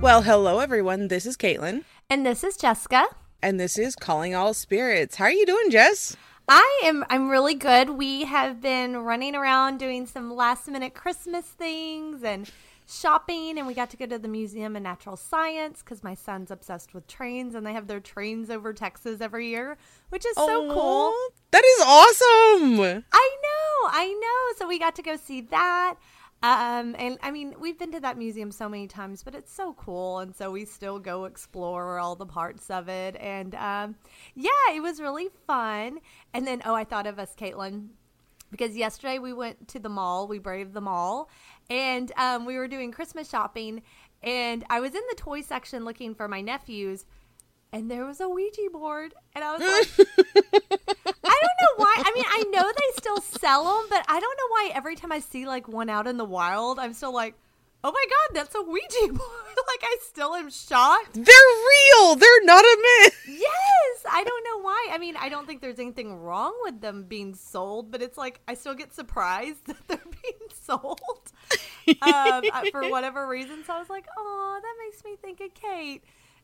Well, hello everyone. This is Caitlin, And this is Jessica. and this is Calling All Spirits. How are you doing, Jess? I am I'm really good. We have been running around doing some last minute Christmas things and shopping and we got to go to the Museum of Natural Science cuz my son's obsessed with trains and they have their trains over Texas every year, which is so cool. That is awesome. I know, I know. So we got to go see that. Um, and I mean, we've been to that museum so many times, but it's so cool. And so we still go explore all the parts of it. And um, yeah, it was really fun. And then, oh, I thought of us, Caitlin, because yesterday we went to the mall. We braved the mall. And um, we were doing Christmas shopping. And I was in the toy section looking for my nephews. And there was a Ouija board. And I was like, I don't know why. I mean, I know they still sell them, but I don't know why every time I see like one out in the wild, I'm still like, oh my God, that's a Ouija board. like, I still am shocked. They're real. They're not a myth. Yes. I don't know why. I mean, I don't think there's anything wrong with them being sold, but it's like I still get surprised that they're being sold um, for whatever reason. So I was like, oh, that makes me think of Kate.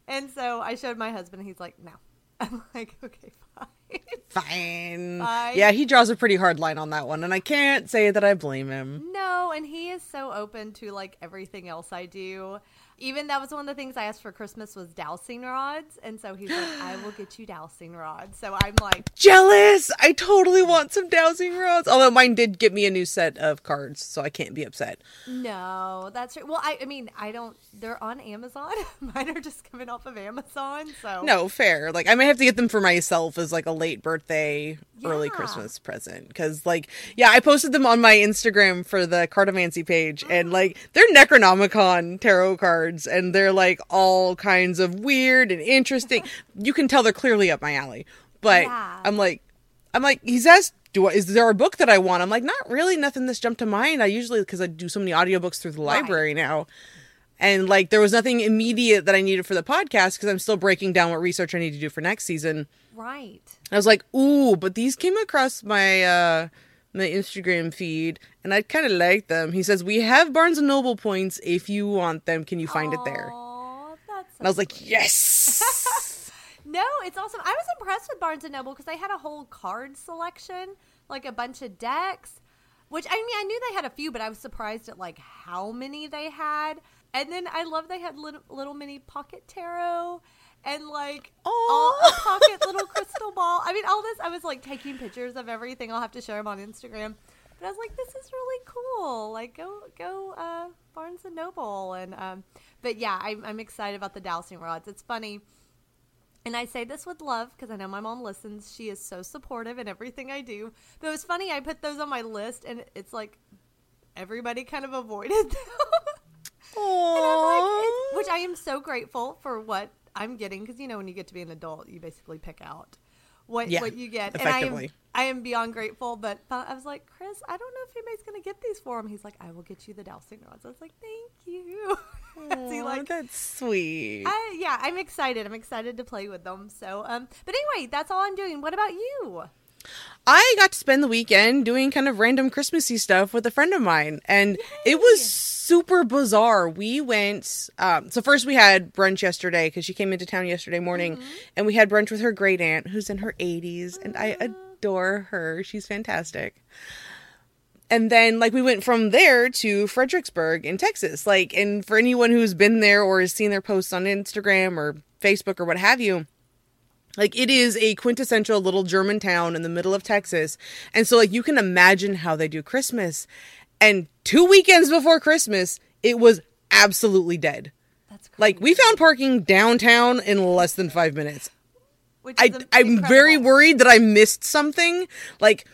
And so I showed my husband, and he's like, no. I'm like, okay, fine. Fine. Fine. Yeah, he draws a pretty hard line on that one, and I can't say that I blame him. No, and he is so open to like everything else I do. Even that was one of the things I asked for Christmas was dowsing rods, and so he's like, "I will get you dowsing rods." So I'm like, Jealous. I totally want some dowsing rods. Although mine did get me a new set of cards, so I can't be upset. "No, that's right." Well, I, I mean, I don't. They're on Amazon. Mine are just coming off of Amazon. So No, fair. Like I may have to get them for myself as like a late birthday, early Christmas present. Cause like, yeah, I posted them on my Instagram for the cartomancy page, and mm-hmm. like they're Necronomicon tarot cards, and they're like all kinds of weird and interesting. you can tell they're clearly up my alley. But Yeah. I'm like, I'm like, he's asked. Do I, is there a book that I want? I'm like, not really. Nothing that's jumped to mind. I usually because I do so many audiobooks through the Right. library now and like there was nothing immediate that I needed for the podcast because I'm still breaking down what research I need to do for next season. right. I was like, ooh, but these came across my uh my Instagram feed and I kind of like them. He says we have Barnes and Noble points if you want them. Can you find it there? That's And I was like, yes. No, it's awesome. I was impressed with Barnes and Noble because they had a whole card selection, like a bunch of decks. Which I mean, I knew they had a few, but I was surprised at like how many they had. And then I love they had little, little mini pocket tarot and like all, a pocket little crystal ball. I mean, all this. I was like taking pictures of everything. I'll have to share them on Instagram. But I was like, this is really cool. Like, go go uh, Barnes and Noble and um. But yeah, I'm I'm excited about the dowsing rods. It's funny. And I say this with love because I know my mom listens. She is so supportive in everything I do. But it was funny. I put those on my list, and it's like everybody kind of avoided them. And I'm like, Aww. which I am so grateful for what I'm getting because you know when you get to be an adult, you basically pick out what Yeah, what you get. And I am I am beyond grateful. But I was like, Chris, I don't know if anybody's gonna get these for him. He's like, I will get you the dowsing rods. I was like, thank you. So like that's sweet. I, yeah, I'm excited. I'm excited to play with them. So, um, but anyway, that's all I'm doing. What about you? I got to spend the weekend doing kind of random Christmassy stuff with a friend of mine, and it was super bizarre. We went, um, so first we had brunch yesterday because she came into town yesterday morning, and we had brunch with her great aunt who's in her 80s, and I adore her. She's fantastic. And then, like, we went from there to Fredericksburg in Texas. Like, and for anyone who's been there or has seen their posts on Instagram or Facebook or what have you, like it is a quintessential little German town in the middle of Texas. And so like you can imagine how they do Christmas. And two weekends before Christmas, it was absolutely dead. That's crazy. Like we found parking downtown in less than 5 minutes. Which I I'm very worried that I missed something. Like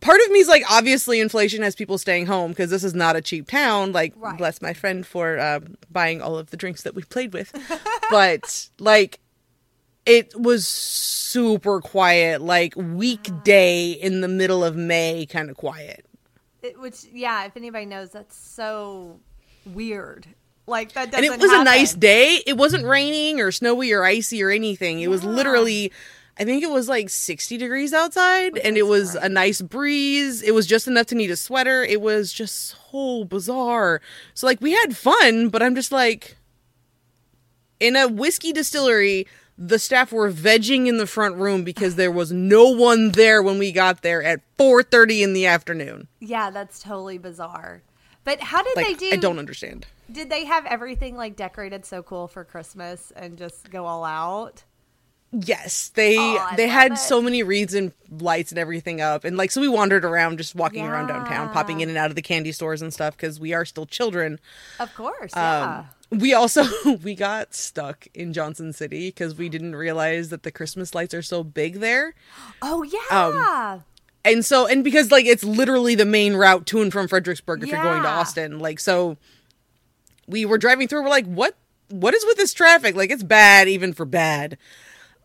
part of me is like obviously inflation has people staying home because this is not a cheap town. Like Right. bless my friend for uh, buying all of the drinks that we played with. but like it was super quiet, like weekday mm. in the middle of May kind of quiet. It- which, yeah, if anybody knows, that's so weird. Like that doesn't. And it was a nice day. It wasn't raining or snowy or icy or anything. It was literally I think it was like 60 degrees outside and it was great. a nice breeze. It was just enough to need a sweater. It was just so bizarre. So like we had fun, but I'm just like in a whiskey distillery, the staff were vegging in the front room because there was no one there when we got there at 4:30 in the afternoon. Yeah, that's totally bizarre. But how did Like they do? I don't understand. Did they have everything like decorated so cool for Christmas and just go all out? Yes, they Oh, they had it. so many reeds and lights and everything up, and like so we wandered around, just walking around downtown, popping in and out of the candy stores and stuff because we are still children. Of course, yeah. Um, we also we got stuck in Johnson City because we didn't realize that the Christmas lights are so big there, oh yeah. and so and because like it's literally the main route to and from Fredericksburg if you're going to Austin, like so we were driving through. We're like, what what is with this traffic? Like it's bad even for bad.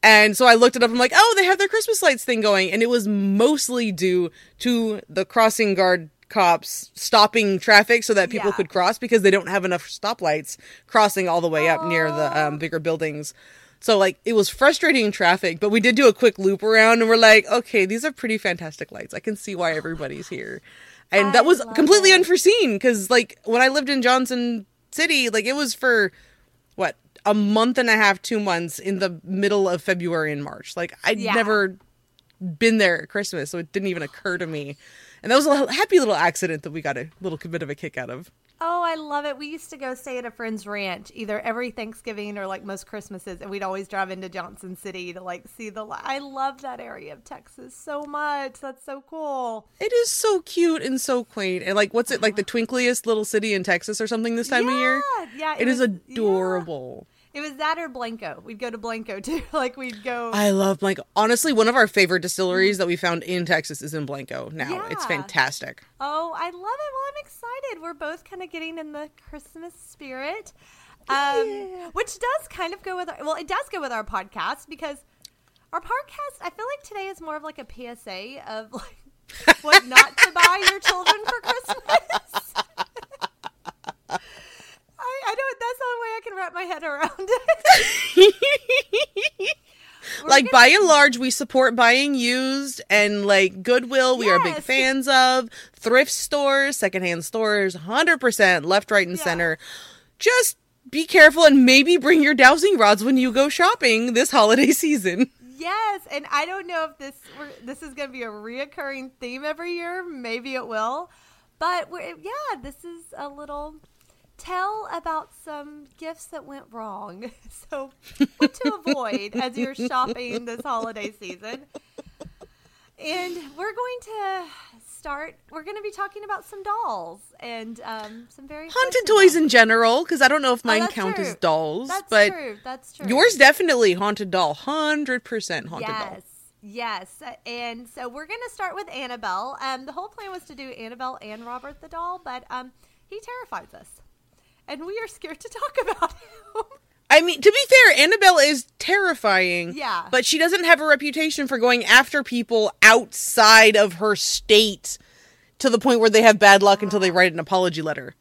And so I looked it up. I'm like, oh, they have their Christmas lights thing going, and it was mostly due to the crossing guard cops stopping traffic so that people Yeah. could cross because they don't have enough stoplights crossing all the way up near the um, bigger buildings. So like it was frustrating traffic, but we did do a quick loop around, and we're like, okay, these are pretty fantastic lights. I can see why everybody's here, and I that was completely it. unforeseen because like when I lived in Johnson City, like it was for what a month and a half, two months in the middle of February and March. Like I'd Yeah. never been there at Christmas, so it didn't even occur to me. And that was a happy little accident that we got a little bit of a kick out of. Oh, I love it. We used to go stay at a friend's ranch either every Thanksgiving or like most Christmases, and we'd always drive into Johnson City to like see the. li- I love that area of Texas so much. That's so cool. It is so cute and so quaint. And like, what's it like the twinkliest little city in Texas or something this time of year? Yeah, yeah, it is was- yeah. It was that or Blanco. We'd go to Blanco too. like we'd go. I love Blanco. Honestly, one of our favorite distilleries that we found in Texas is in Blanco now. It's fantastic. Oh, I love it. Well, I'm excited. We're both kind of getting in the Christmas spirit, um, which does kind of go with our, well, it does go with our podcast because our podcast, I feel like today is more of like a PSA of like what not to buy your children for Christmas. I, I don't, that's the only way I can wrap my head around it. Like gonna- by and large we support buying used and like goodwill we are big fans of thrift stores secondhand stores 100% left right and Yeah. center just be careful and maybe bring your dowsing rods when you go shopping this holiday season Yes, and I don't know if this this is going to be a reoccurring theme every year. Maybe it will, but we're, yeah, this is a little tell about some gifts that went wrong. So, what to avoid as you're shopping this holiday season. And we're going to start. We're going to be talking about some dolls and um, some very haunted toys dolls. in general because i don't know if mine that's count true. as dolls That's but true. That's true. yours definitely haunted doll 100% haunted doll. yes. doll Yes, and so we're going to start with Annabelle. Um, the whole plan was to do Annabelle and Robert the doll, but um, he terrifies us, and we are scared to talk about him. I mean, to be fair, Annabelle is terrifying. Yeah. But she doesn't have a reputation for going after people outside of her state to the point where they have bad luck until they write an apology letter.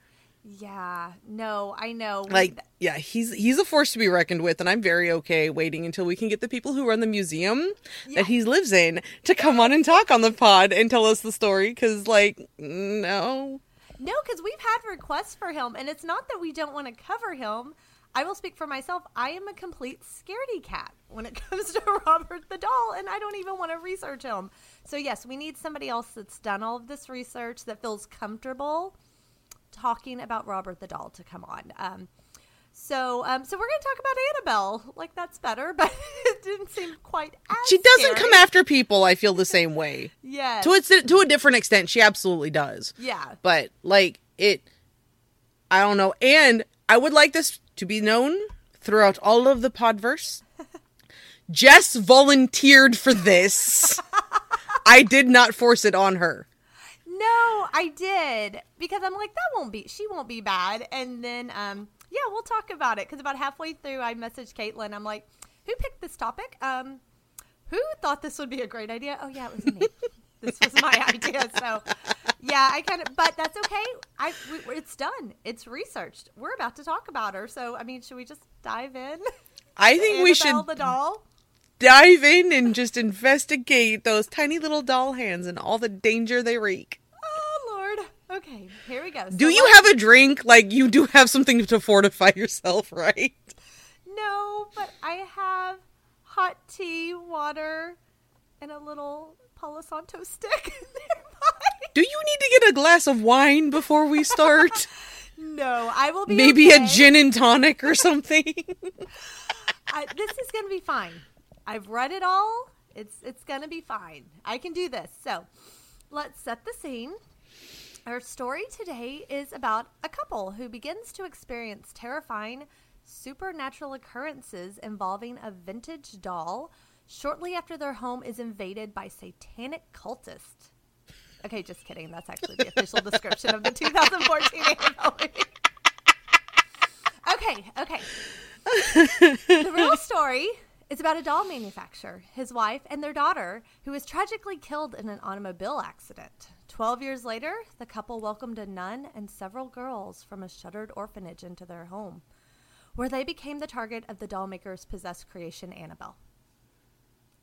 yeah, no, I know. Like, yeah, he's he's a force to be reckoned with, and I'm very okay waiting until we can get the people who run the museum that he lives in to come on and talk on the pod and tell us the story. Because, like, no, No, because we've had requests for him, and it's not that we don't want to cover him. I will speak for myself. I am a complete scaredy cat when it comes to Robert the doll, and I don't even want to research him. So, yes, we need somebody else that's done all of this research that feels comfortable talking about Robert the doll to come on. Um, so, um, so we're going to talk about Annabelle. Like that's better, but it didn't seem quite she doesn't scary. come after people. I feel the same way. yeah. To a to a different extent, she absolutely does. yeah. but like it i don't know and i would like this to be known throughout all of the podverse jess volunteered for this i did not force it on her No, I did because I'm like that won't be she won't be bad, and then um yeah we'll talk about it because about halfway through I messaged Caitlin. I'm like who picked this topic? Um who thought this would be a great idea? Oh yeah it was me. This was my idea so yeah I kind of but that's okay. I we, it's done. It's researched. We're about to talk about her so I mean should we just dive in? I think we should the doll? dive in and just investigate those tiny little doll hands and all the danger they wreak okay here we go do you have a drink like you do have something to fortify yourself right No, but I have hot tea, water, and a little Palo Santo stick nearby. Do you need to get a glass of wine before we start? No, I will be Maybe okay. a gin and tonic or something. I, this is gonna be fine. I've read it all. It's it's gonna be fine. I can do this. So, let's set the scene. Our story today is about a couple who begins to experience terrifying supernatural occurrences involving a vintage doll shortly after their home is invaded by satanic cultists. Okay, just kidding. That's actually the official description of the 2014 Annabelle movie. Okay, okay. the real story is about a doll manufacturer, his wife, and their daughter, who was tragically killed in an automobile accident. Twelve years later, the couple welcomed a nun and several girls from a shuttered orphanage into their home, where they became the target of the doll maker's possessed creation, Annabelle.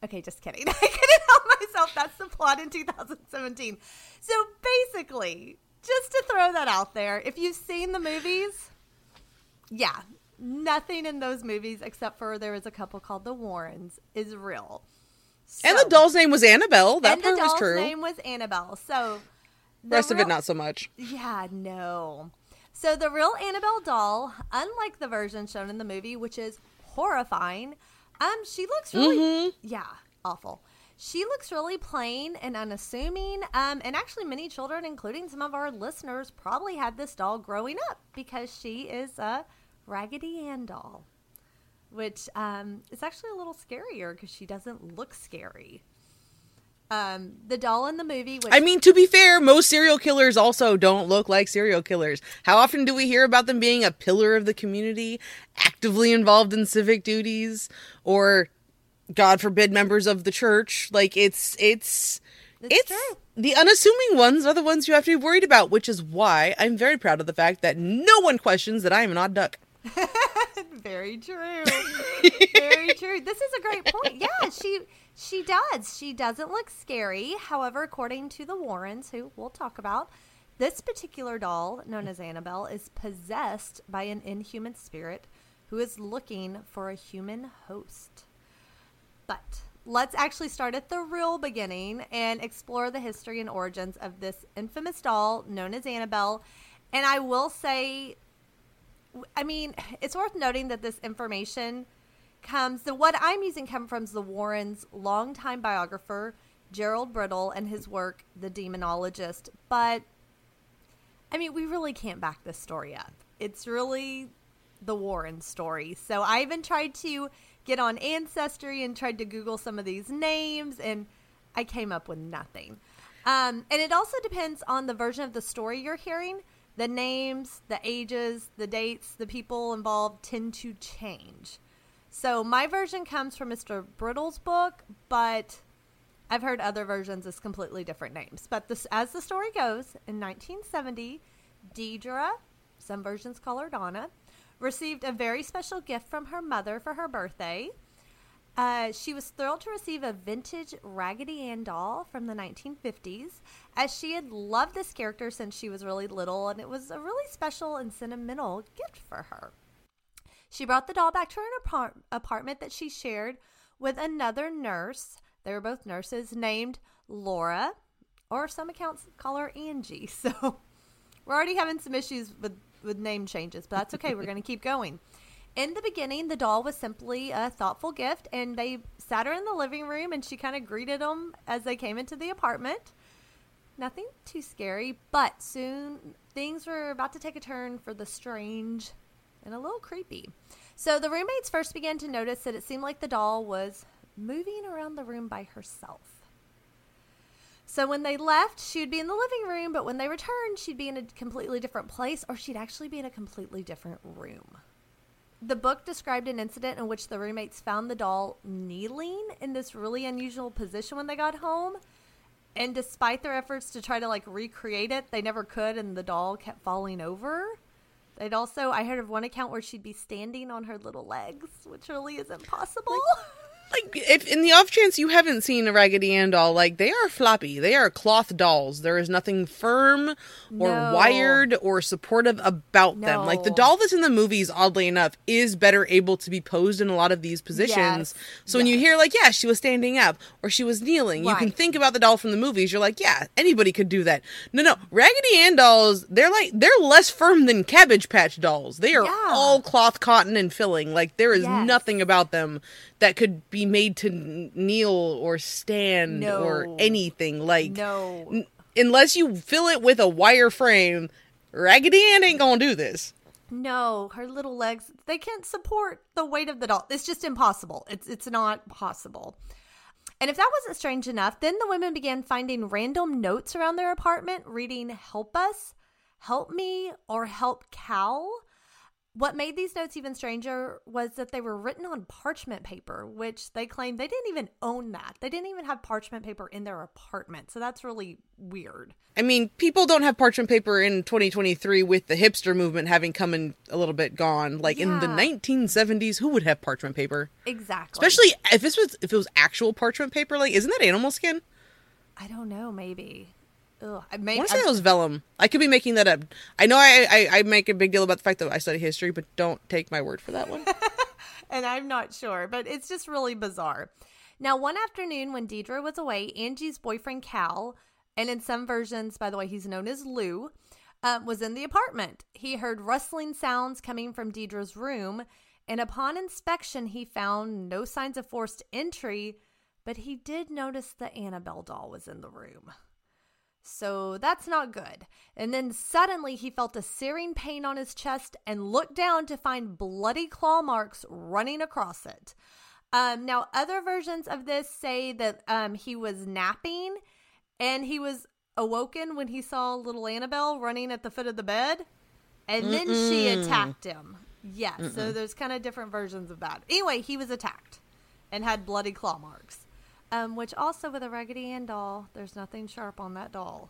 Okay, just kidding. I couldn't help myself. That's the plot in 2017. So basically, just to throw that out there, if you've seen the movies, yeah, nothing in those movies except for there was a couple called the Warrens is real. And the doll's name was Annabelle. That and the part was doll's true. name was Annabelle. So the Rest of it, not so much. yeah, no. So the real Annabelle doll, unlike the version shown in the movie, which is horrifying, um, she looks really Mhm. yeah, awful. She looks really plain and unassuming. Um, and actually, many children, including some of our listeners, probably had this doll growing up because she is a Raggedy Ann doll, which um, is actually a little scarier because she doesn't look scary. Um, the doll in the movie, which I mean, to be fair, most serial killers also don't look like serial killers. How often do we hear about them being a pillar of the community, actively involved in civic duties, or God forbid, members of the church? Like it's it's It's it's the unassuming ones are the ones you have to be worried about, which is why I'm very proud of the fact that no one questions that I am an odd duck. Very true. Very true. This is a great point. Yeah, she she does. She doesn't look scary. However, according to the Warrens, who we'll talk about, this particular doll, known as Annabelle, is possessed by an inhuman spirit who is looking for a human host. But let's actually start at the real beginning and explore the history and origins of this infamous doll known as Annabelle. And I will say I mean, it's worth noting that this information comes, the what I'm using comes from the Warrens' longtime biographer, Gerald Brittle, and his work, The Demonologist. But, I mean, we really can't back this story up. It's really the Warren story. So I even tried to get on Ancestry and tried to Google some of these names, and I came up with nothing. Um, and it also depends on the version of the story you're hearing. The names, the ages, the dates, the people involved tend to change. So my version comes from Mr. Brittle's book, but I've heard other versions as completely different names. But this, as the story goes, in 1970, Deidre, some versions call her Donna, received a very special gift from her mother for her birthday. Uh, she was thrilled to receive a vintage Raggedy Ann doll from the 1950s, as she had loved this character since she was really little, and it was a really special and sentimental gift for her. She brought the doll back to her apart- apartment that she shared with another nurse. They were both nurses named Laura, or some accounts call her Angie. So we're already having some issues with, with name changes, but that's okay. We're going to keep going. In the beginning, the doll was simply a thoughtful gift, and they sat her in the living room and she kind of greeted them as they came into the apartment. Nothing too scary, but soon things were about to take a turn for the strange and a little creepy. So the roommates first began to notice that it seemed like the doll was moving around the room by herself. So when they left, she would be in the living room, but when they returned, she'd be in a completely different place or she'd actually be in a completely different room. The book described an incident in which the roommates found the doll kneeling in this really unusual position when they got home. And despite their efforts to try to like recreate it, they never could, and the doll kept falling over. They'd also, I heard of one account where she'd be standing on her little legs, which really isn't possible. like if in the off chance you haven't seen a Raggedy Ann doll, like they are floppy. They are cloth dolls. There is nothing firm or No. wired or supportive about them. Like the doll that's in the movies, oddly enough, is better able to be posed in a lot of these positions. Yes. So when you hear like, yeah, she was standing up or she was kneeling, you can think about the doll from the movies. You're like, yeah, anybody could do that. No, no, Raggedy Ann dolls, they're like they're less firm than Cabbage Patch dolls. They are Yeah. all cloth, cotton, and filling. Like there is Yes. nothing about them that could be made to n- kneel or stand or anything. Like No. n- unless you fill it with a wire frame, Raggedy Ann ain't gonna do this. No, her little legs, they can't support the weight of the doll. It's just impossible. It's it's not possible. And if that wasn't strange enough, then the women began finding random notes around their apartment reading help us, help me, or help Cal. What made these notes even stranger was that they were written on parchment paper, which they claimed they didn't even own that. They didn't even have parchment paper in their apartment. So that's really weird. I mean, people don't have parchment paper in 2023 with the hipster movement having come in a little bit gone. Like in the 1970s, who would have parchment paper? Exactly. Especially if this was if it was actual parchment paper. Like, isn't that animal skin? I don't know, maybe. Ugh, I I want to say that was vellum. I could be making that up. I know I, I I make a big deal about the fact that I study history, but don't take my word for that one. and I'm not sure, but it's just really bizarre. Now, one afternoon when Deidre was away, Angie's boyfriend Cal, and in some versions, by the way, he's known as Lou, um, was in the apartment. He heard rustling sounds coming from Deidre's room, and upon inspection, he found no signs of forced entry, but he did notice the Annabelle doll was in the room. So that's not good. And then suddenly he felt a searing pain on his chest and looked down to find bloody claw marks running across it. Um, now, other versions of this say that um, he was napping and he was awoken when he saw little Annabelle running at the foot of the bed. And then she attacked him. Yes. So there's kind of different versions of that. Anyway, he was attacked and had bloody claw marks. Um, which also with a Raggedy Ann doll, there's nothing sharp on that doll.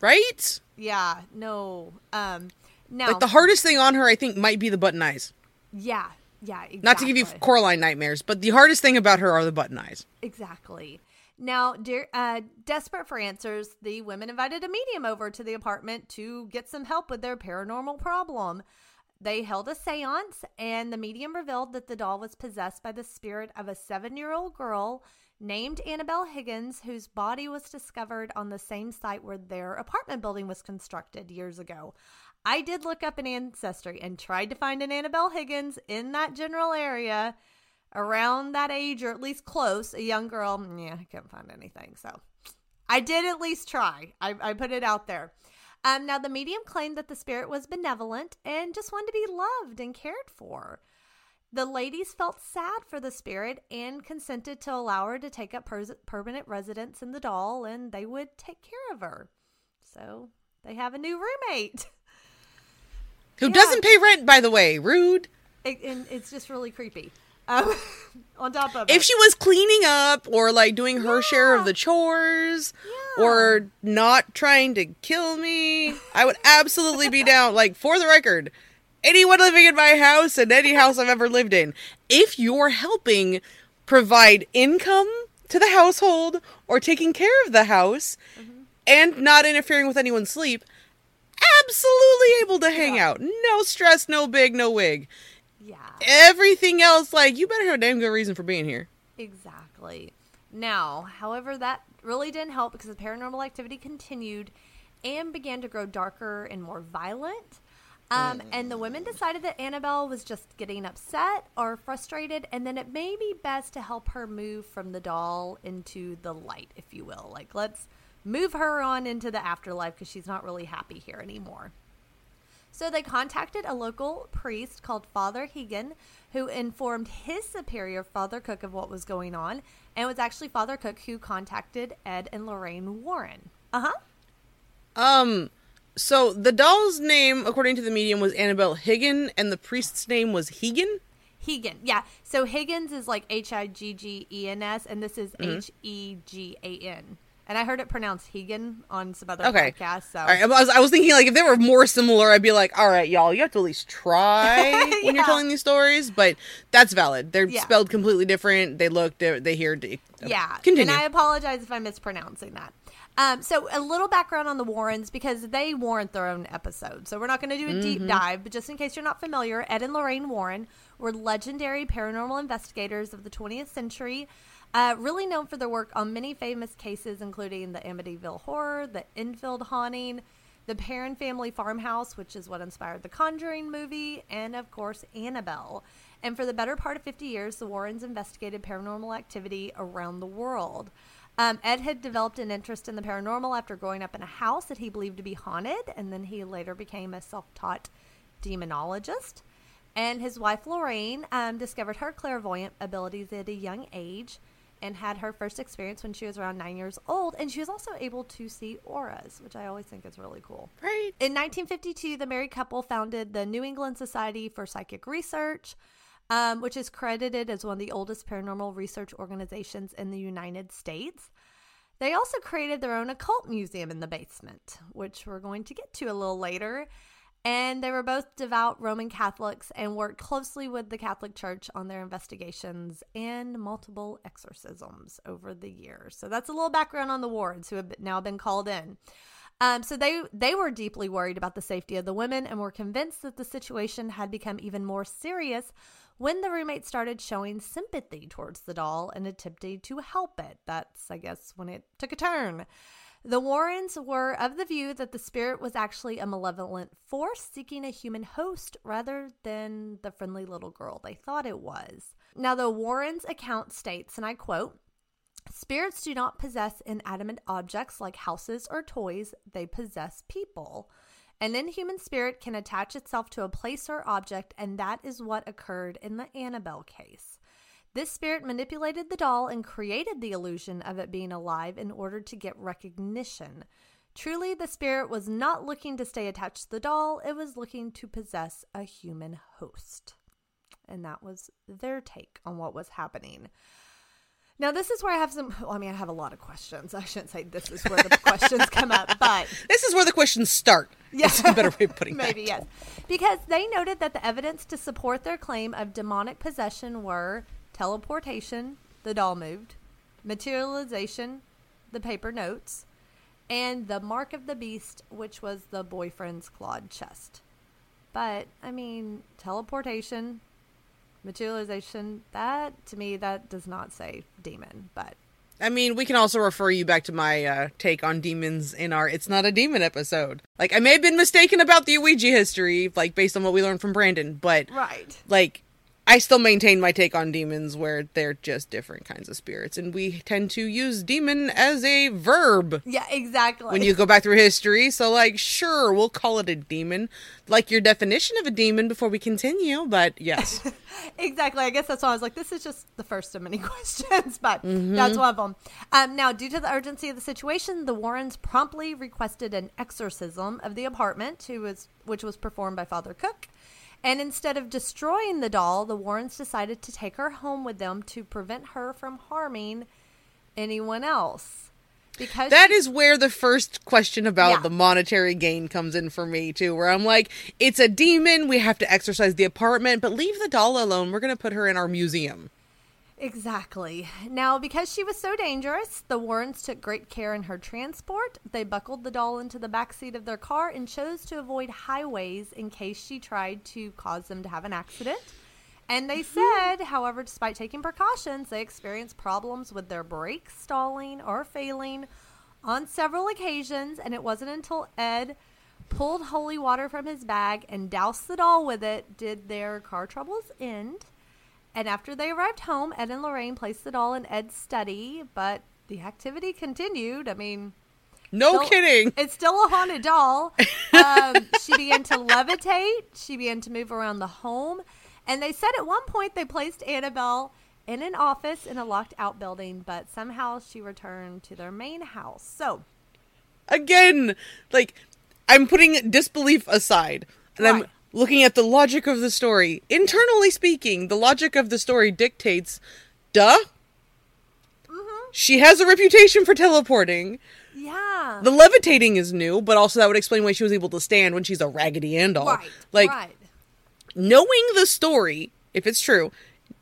right? Yeah, no. Um, now, Like the hardest thing on her, I think, might be the button eyes. yeah, yeah. Exactly. Not to give you Coraline nightmares, but the hardest thing about her are the button eyes. exactly. Now, dear, uh, desperate for answers, the women invited a medium over to the apartment to get some help with their paranormal problem. They held a seance, and the medium revealed that the doll was possessed by the spirit of a seven year old girl named Annabelle Higgins, whose body was discovered on the same site where their apartment building was constructed years ago. I did look up an ancestry and tried to find an Annabelle Higgins in that general area around that age or at least close, a young girl. Yeah, I couldn't find anything. So I did at least try. I, I put it out there. Um, now, the medium claimed that the spirit was benevolent and just wanted to be loved and cared for. The ladies felt sad for the spirit and consented to allow her to take up pers- permanent residence in the doll and they would take care of her. So they have a new roommate. Who Yeah. doesn't pay rent, by the way? Rude. It, and it's just really creepy. Um, on top of If it. she was cleaning up or like doing her share of the chores Yeah. or not trying to kill me, I would absolutely be down. Like, for the record, anyone living in my house and any house I've ever lived in, if you're helping provide income to the household or taking care of the house and not interfering with anyone's sleep, absolutely able to hang Yeah. out. No stress, no big, no wig. yeah. Everything else, like, you better have a damn good reason for being here. Exactly. Now, however, that really didn't help because the paranormal activity continued and began to grow darker and more violent. Um, and the women decided that Annabelle was just getting upset or frustrated, and then it may be best to help her move from the doll into the light, if you will. Like, let's move her on into the afterlife because she's not really happy here anymore. So they contacted a local priest called Father Hegan, who informed his superior, Father Cook, of what was going on. And it was actually Father Cook who contacted Ed and Lorraine Warren. Uh huh. Um, so the doll's name, according to the medium, was Annabelle Higgin, and the priest's name was Hegan. Hegan. Yeah. So Higgins is like H I G G E N S, and this is mm-hmm. H E G A N and I heard it pronounced Hegan on some other Okay. podcasts. So All right, I was, I was thinking like if they were more similar, I'd be like, all right, y'all, you have to at least try when you're telling these stories. But that's valid. They're Yeah. spelled completely different. They look, they, they hear. They, Yeah. continue. And I apologize if I'm mispronouncing that. Um, so a little background on the Warrens because they warrant their own episode. So we're not going to do a Mm-hmm. deep dive, but just in case you're not familiar, Ed and Lorraine Warren were legendary paranormal investigators of the 20th century. Uh, really known for their work on many famous cases, including the Amityville Horror, the Enfield Haunting, the Perron Family Farmhouse, which is what inspired the Conjuring movie, and of course, Annabelle. And for the better part of 50 years, the Warrens investigated paranormal activity around the world. Um, Ed had developed an interest in the paranormal after growing up in a house that he believed to be haunted, and then he later became a self taught demonologist. And his wife Lorraine um, discovered her clairvoyant abilities at a young age and had her first experience when she was around nine years old. And she was also able to see auras, which I always think is really cool. right. In 1952, the married couple founded the New England Society for Psychic Research, um, which is credited as one of the oldest paranormal research organizations in the United States. They also created their own occult museum in the basement, which we're going to get to a little later. And they were both devout Roman Catholics and worked closely with the Catholic Church on their investigations and multiple exorcisms over the years. So that's a little background on the wards who have now been called in. Um, so they they were deeply worried about the safety of the women and were convinced that the situation had become even more serious when the roommate started showing sympathy towards the doll and attempting to help it. That's I guess when it took a turn. The Warrens were of the view that the spirit was actually a malevolent force seeking a human host rather than the friendly little girl they thought it was. Now, the Warrens' account states, and I quote, Spirits do not possess inanimate objects like houses or toys, they possess people. An inhuman spirit can attach itself to a place or object, and that is what occurred in the Annabelle case. This spirit manipulated the doll and created the illusion of it being alive in order to get recognition. Truly, the spirit was not looking to stay attached to the doll, it was looking to possess a human host. And that was their take on what was happening. Now, this is where I have some. Well, I mean, I have a lot of questions. I shouldn't say this is where the questions come up, but This is where the questions start. Yeah. A better way of putting maybe that. yes, because they noted that the evidence to support their claim of demonic possession were teleportation, the doll moved, materialization, the paper notes, and the mark of the beast, which was the boyfriend's clawed chest. But I mean, teleportation, materialization, that to me that does not say demon, but I mean, we can also refer you back to my uh, take on demons in our "It's Not a Demon" episode. Like, I may have been mistaken about the Ouija history, like based on what we learned from Brandon, but right. like I still maintain my take on demons where they're just different kinds of spirits and we tend to use demon as a verb Yeah, exactly. when you go back through history so like sure we'll call it a demon like your definition of a demon before we continue but yes Exactly. I guess that's why I was like, this is just the first of many questions, but that's one of them. Um, now, due to the urgency of the situation, the Warrens promptly requested an exorcism of the apartment, who was, which was performed by Father Cook. And instead of destroying the doll, the Warrens decided to take her home with them to prevent her from harming anyone else. Because that she- is where the first question about Yeah. the monetary gain comes in for me too where i'm like it's a demon we have to exorcise the apartment but leave the doll alone we're going to put her in our museum Exactly. Now, because she was so dangerous, the Warrens took great care in her transport. They buckled the doll into the back seat of their car and chose to avoid highways in case she tried to cause them to have an accident. And they mm-hmm. said, however, despite taking precautions, they experienced problems with their brakes stalling or failing on several occasions. And it wasn't until Ed pulled holy water from his bag and doused the doll with it did their car troubles end. And after they arrived home, Ed and Lorraine placed the doll in Ed's study, but the activity continued. I mean, no still- kidding It's still a haunted doll. Um, she began to levitate. She began to move around the home. And they said at one point they placed Annabelle in an office in a locked out building, but somehow she returned to their main house. So, again like i'm putting disbelief aside and i'm. Looking at the logic of the story internally speaking the logic of the story dictates duh mm-hmm. She has a reputation for teleporting. Yeah. The levitating is new, but also that would explain why she was able to stand when she's a Raggedy Ann doll. right. Like right. knowing the story, if it's true,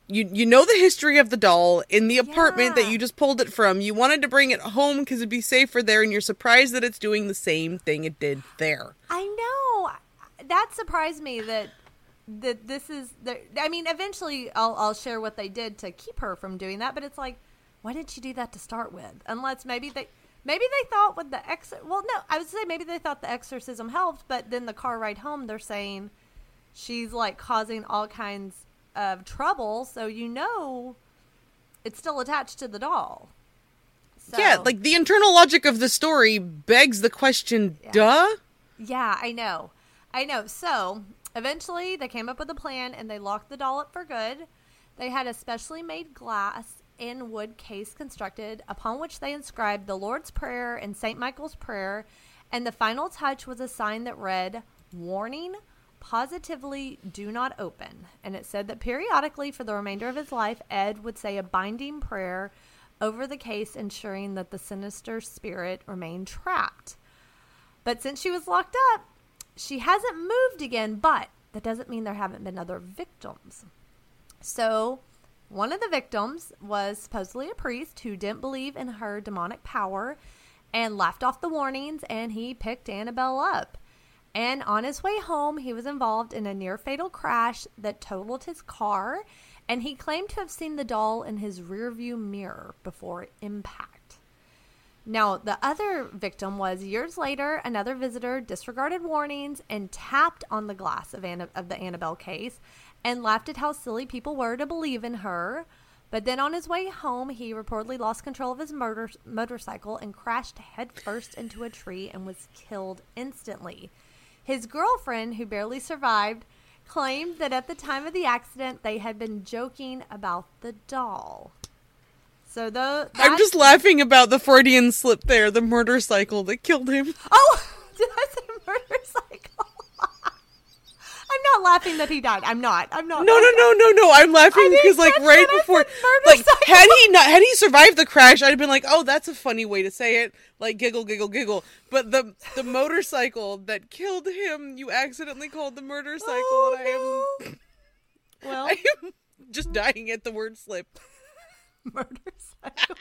you you know the history of the doll in the apartment that you just pulled it from. You wanted to bring it home because it'd be safer there, and you're surprised that it's doing the same thing it did there. I know. That surprised me that that this is the I mean, eventually I'll I'll share what they did to keep her from doing that, but it's like why did she do that to start with? Unless maybe they maybe they thought with the ex well no, I would say maybe they thought the exorcism helped, but then the car ride home they're saying she's like causing all kinds of trouble, so you know it's still attached to the doll. So, Yeah, like the internal logic of the story begs the question, Yeah. duh? Yeah, I know. I know. So eventually they came up with a plan and they locked the doll up for good. They had a specially made glass and wood case constructed upon which they inscribed the Lord's Prayer and St. Michael's Prayer. And the final touch was a sign that read, Warning, positively do not open. And it said that periodically for the remainder of his life, Ed would say a binding prayer over the case, ensuring that the sinister spirit remained trapped. But since she was locked up, she hasn't moved again, but that doesn't mean there haven't been other victims. So, one of the victims was supposedly a priest who didn't believe in her demonic power and laughed off the warnings, and he picked Annabelle up. And on his way home, he was involved in a near fatal crash that totaled his car, and he claimed to have seen the doll in his rearview mirror before impact. Now, the other victim was years later, another visitor disregarded warnings and tapped on the glass of, Anna- of the Annabelle case and laughed at how silly people were to believe in her. But then on his way home, he reportedly lost control of his motor- motorcycle and crashed headfirst into a tree and was killed instantly. His girlfriend, who barely survived, claimed that at the time of the accident, they had been joking about the doll. So the I'm just laughing about the Freudian slip there, the motorcycle that killed him. Oh, did I say motorcycle? I'm not laughing that he died. I'm not. I'm not. No, no, no, no, no. I'm laughing because, like, right before, like, motorcycle. had he not, had he survived the crash, I'd have been like, oh, that's a funny way to say it, like, giggle, giggle, giggle. But the the motorcycle that killed him, you accidentally called the motorcycle, Oh, and I am. Oh, well, I am just dying at the word slip. motorcycle.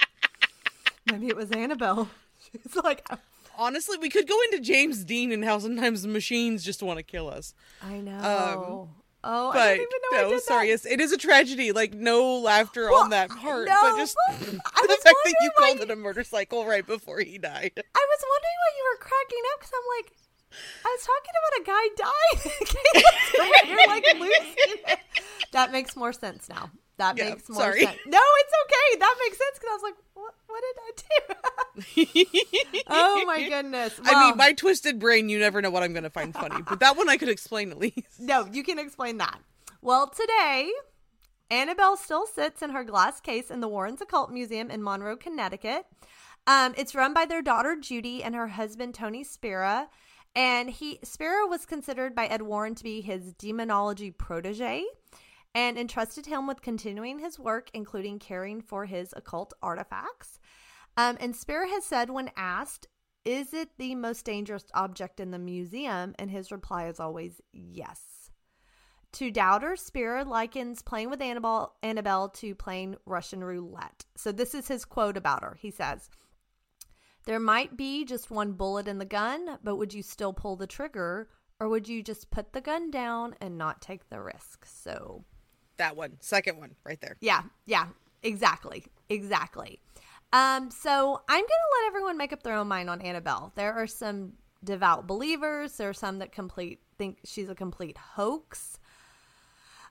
Maybe it was Annabelle. She's like, oh, Honestly, we could go into James Dean and how sometimes the machines just want to kill us. I know. Um, oh, I But don't even know. I no, did sorry, that. it is a tragedy. Like no laughter Well, on that part, no, but just but the I fact that you called why- it a motorcycle right before he died. I was wondering why you were cracking up because I'm like, I was talking about a guy dying. You're like losing. That makes more sense now. That Yeah, makes more sorry. sense. No, it's okay. That makes sense because I was like, what, what did I do? oh my goodness. I mean, my twisted brain, you never know what I'm going to find funny, but that one I could explain at least. no, you can explain that. Well, today, Annabelle still sits in her glass case in the Warrens Occult Museum in Monroe, Connecticut. Um, it's run by their daughter Judy and her husband Tony Spera. And he Spera was considered by Ed Warren to be his demonology protege and entrusted him with continuing his work, including caring for his occult artifacts. Um, and Spera has said, when asked, is it the most dangerous object in the museum? And his reply is always yes. To doubters, Spera likens playing with Annabelle, Annabelle to playing Russian roulette. So this is his quote about her. He says, There might be just one bullet in the gun, but would you still pull the trigger? Or would you just put the gun down and not take the risk? So That one, second one, right there. yeah, yeah, exactly, exactly. Um, so I'm gonna let everyone make up their own mind on Annabelle. There are some devout believers. There are some that complete think she's a complete hoax.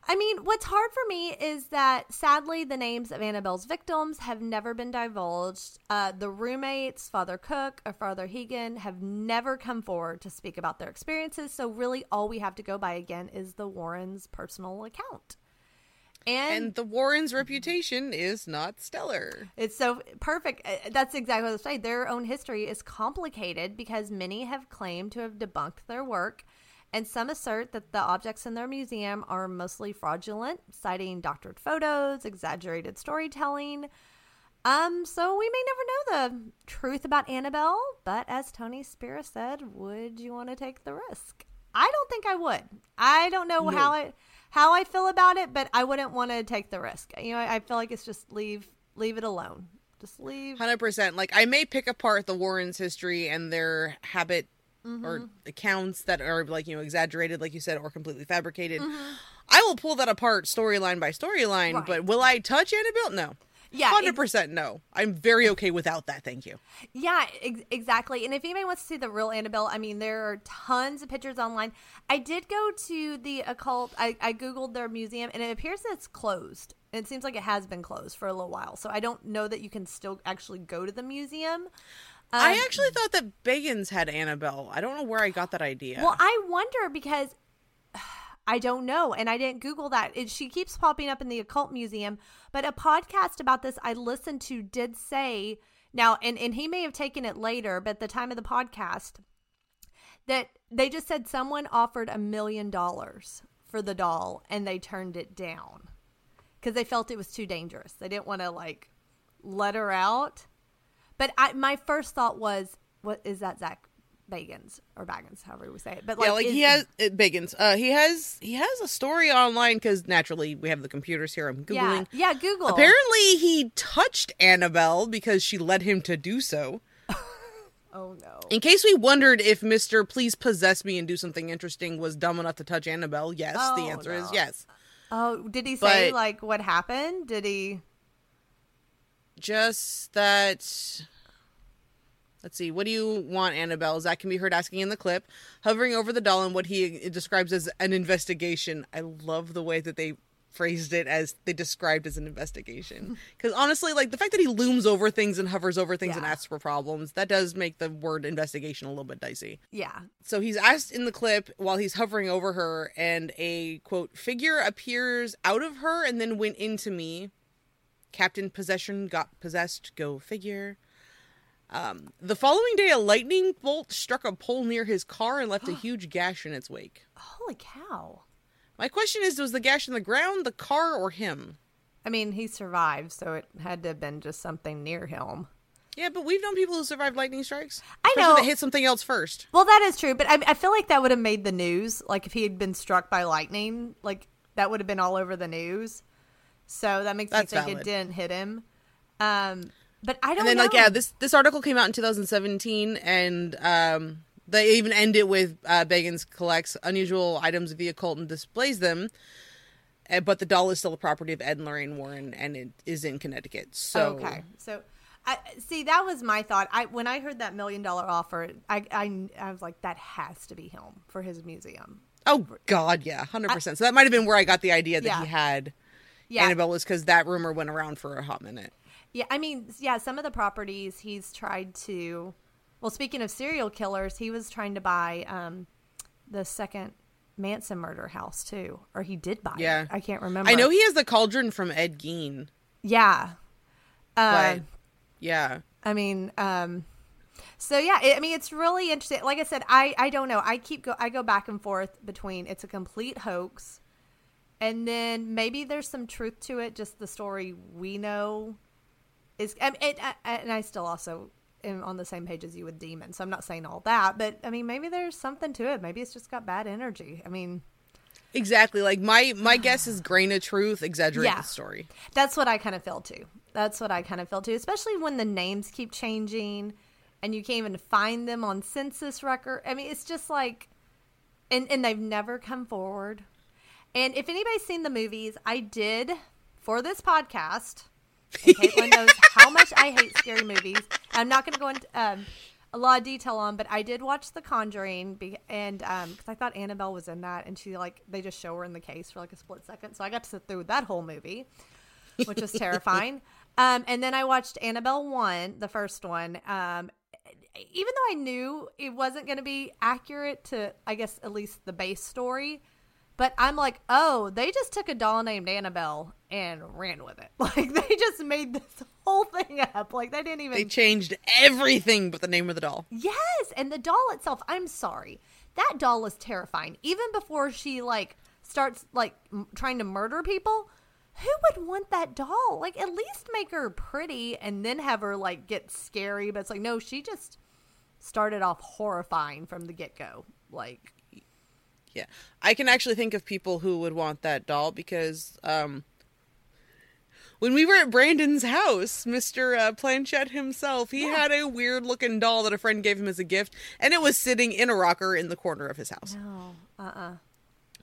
I mean, what's hard for me is that sadly the names of Annabelle's victims have never been divulged. Uh, the roommates, Father Cook or Father Hegan, have never come forward to speak about their experiences. So really, all we have to go by again is the Warrens' personal account. And the Warrens' reputation is not stellar. It's so perfect. Uh, That's exactly what I saying. Their own history is complicated because many have claimed to have debunked their work, and some assert that the objects in their museum are mostly fraudulent, citing doctored photos, exaggerated storytelling. Um, so we may never know the truth about Annabelle, but as Tony Spera said, would you want to take the risk? I don't think I would. I don't know No. how I how I feel about it, but I wouldn't want to take the risk. You know, I, I feel like it's just leave leave it alone. Just leave. Hundred percent. Like I may pick apart the Warrens' history and their habit or mm-hmm. accounts that are like you know exaggerated, like you said, or completely fabricated. Mm-hmm. I will pull that apart storyline by storyline. Right. But will I touch Annabelle? No. Yeah, 100% no. I'm very okay without that. Thank you. Yeah, ex- exactly. And if anybody wants to see the real Annabelle, I mean, there are tons of pictures online. I did go to the occult. I, I googled their museum, and it appears that it's closed. And it seems like it has been closed for a little while. So I don't know that you can still actually go to the museum. I Um, actually thought that Bagans had Annabelle. I don't know where I got that idea. Well, I wonder because I don't know, and I didn't Google that. It, she keeps popping up in the occult museum, but a podcast about this I listened to did say now, and and he may have taken it later, but the time of the podcast, that they just said someone offered a million dollars for the doll, and they turned it down because they felt it was too dangerous. They didn't want to like let her out. But I, my first thought was, what is that, Zak? Bagans or Baggins, however we say it. But like, yeah, like is- he has uh, Bagans. Uh, he has he has a story online because naturally we have the computers here. I'm googling. yeah, Google. Apparently, he touched Annabelle because she led him to do so. oh no. In case we wondered if Mister Please Possess Me and Do Something Interesting was dumb enough to touch Annabelle, yes, the Oh, answer is yes. Oh, did he say But- like what happened? Did he? Just that. Let's see. What do you want, Annabelle? Zak can be heard asking in the clip, hovering over the doll in what he describes as an investigation. I love the way that they phrased it as they described as an investigation. Because honestly, like the fact that he looms over things and hovers over things and asks for problems, that does make the word investigation a little bit dicey. Yeah. So he's asked in the clip while he's hovering over her, and a quote figure appears out of her and then went into me. Captain Possession got possessed. Go figure. Um, the following day, a lightning bolt struck a pole near his car and left a huge gash in its wake. Holy cow. My question is: Was the gash in the ground, the car, or him? I mean, he survived, so it had to have been just something near him. Yeah, but we've known people who survived lightning strikes. I know. that hit something else first. Well, that is true, but I, I feel like that would have made the news. Like if he had been struck by lightning, like that would have been all over the news. So that makes That's me think valid. it didn't hit him. Um, but I don't. and then know. like yeah this this article came out in 2017 and um they even end it with uh Bagans collects unusual items of the occult and displays them uh, but the doll is still the property of Ed and Lorraine Warren and it is in Connecticut so Okay, so I see that was my thought. I when I heard that million dollar offer, I, I I was like, that has to be him for his museum. oh god yeah 100% so that might have been where I got the idea that Yeah. he had Yeah, Annabelle was because that rumor went around for a hot minute yeah. I mean, yeah. Some of the properties he's tried to. Well, speaking of serial killers, he was trying to buy um, the second Manson murder house too, or he did buy. Yeah. it. I can't remember. I know he has the cauldron from Ed Gein Yeah. Uh, but yeah I mean, um, so yeah, it, I mean, it's really interesting. Like I said, I, I don't know. I keep go, I go back and forth between it's a complete hoax, and then maybe there's some truth to it. Just the story we know is, it, I, and I still also am on the same page as you with demons. So I'm not saying all that, but I mean, maybe there's something to it. Maybe it's just got bad energy. I mean, exactly like my my guess is grain of truth exaggerate Yeah. the story That's what I kind of feel too. That's what I kind of feel too, especially when the names keep changing and you can't even find them on census record. I mean, it's just like, and, and they've never come forward. And if anybody's seen the movies, I did for this podcast. And Caitlen knows how much I hate scary movies. I'm not going to go into um, a lot of detail on, but I did watch The Conjuring, be- and because I thought Annabelle was in that, and she like they just show her in the case for like a split second, so I got to sit through that whole movie, which was terrifying. Um, and then I watched Annabelle one, the first one. Um, even though I knew it wasn't going to be accurate to, I guess at least the base story, but I'm like, oh, they just took a doll named Annabelle and ran with it. Like they just made this whole thing up. Like they didn't even. they changed everything but the name of the doll Yes, and the doll itself, I'm sorry. That doll is terrifying. Even before she like starts like m- trying to murder people, who would want that doll? Like, at least make her pretty and then have her like get scary. But it's like, no, she just started off horrifying from the get go. Like, Yeah, I can actually think of people who would want that doll because um, when we were at Brandon's house, Mister uh, Planchette himself, he had a weird looking doll that a friend gave him as a gift, and it was sitting in a rocker in the corner of his house. no, uh, uh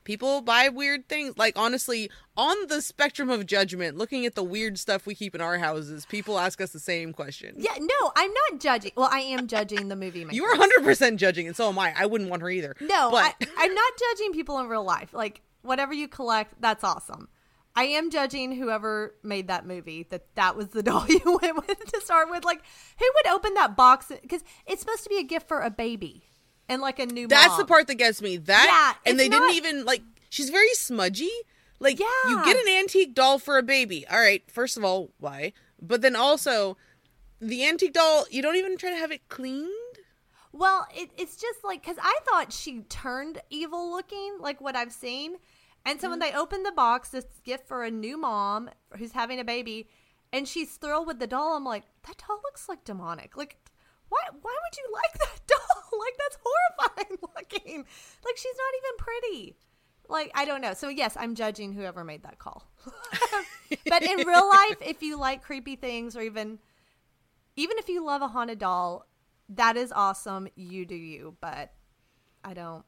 People buy weird things. Like honestly, on the spectrum of judgment, looking at the weird stuff we keep in our houses, people ask us the same question. Yeah, no, I'm not judging. Well, I am judging the movie. You are hundred percent judging, and so am I. I wouldn't want her either. No, but I, I'm not judging people in real life. Like whatever you collect, that's awesome. I am judging whoever made that movie that that was the doll you went with to start with. Like, who would open that box? Because it's supposed to be a gift for a baby and like a new. That's mom. the part that gets me. That Yeah, and they not- didn't even like she's very smudgy. Like yeah. you get an antique doll for a baby. All right, first of all, why? But then also the antique doll, you don't even try to have it cleaned? Well, it, it's just like because I thought she turned evil looking, like what I've seen. And so when Mm-hmm. they opened the box, this gift for a new mom who's having a baby, and she's thrilled with the doll, I'm like, that doll looks like demonic. Like, why? Why would you like that doll? like that's horrifying looking. Like she's not even pretty. Like I don't know. So yes, I'm judging whoever made that call. but in real life, if you like creepy things or even even if you love a haunted doll, that is awesome. You do you, but I don't.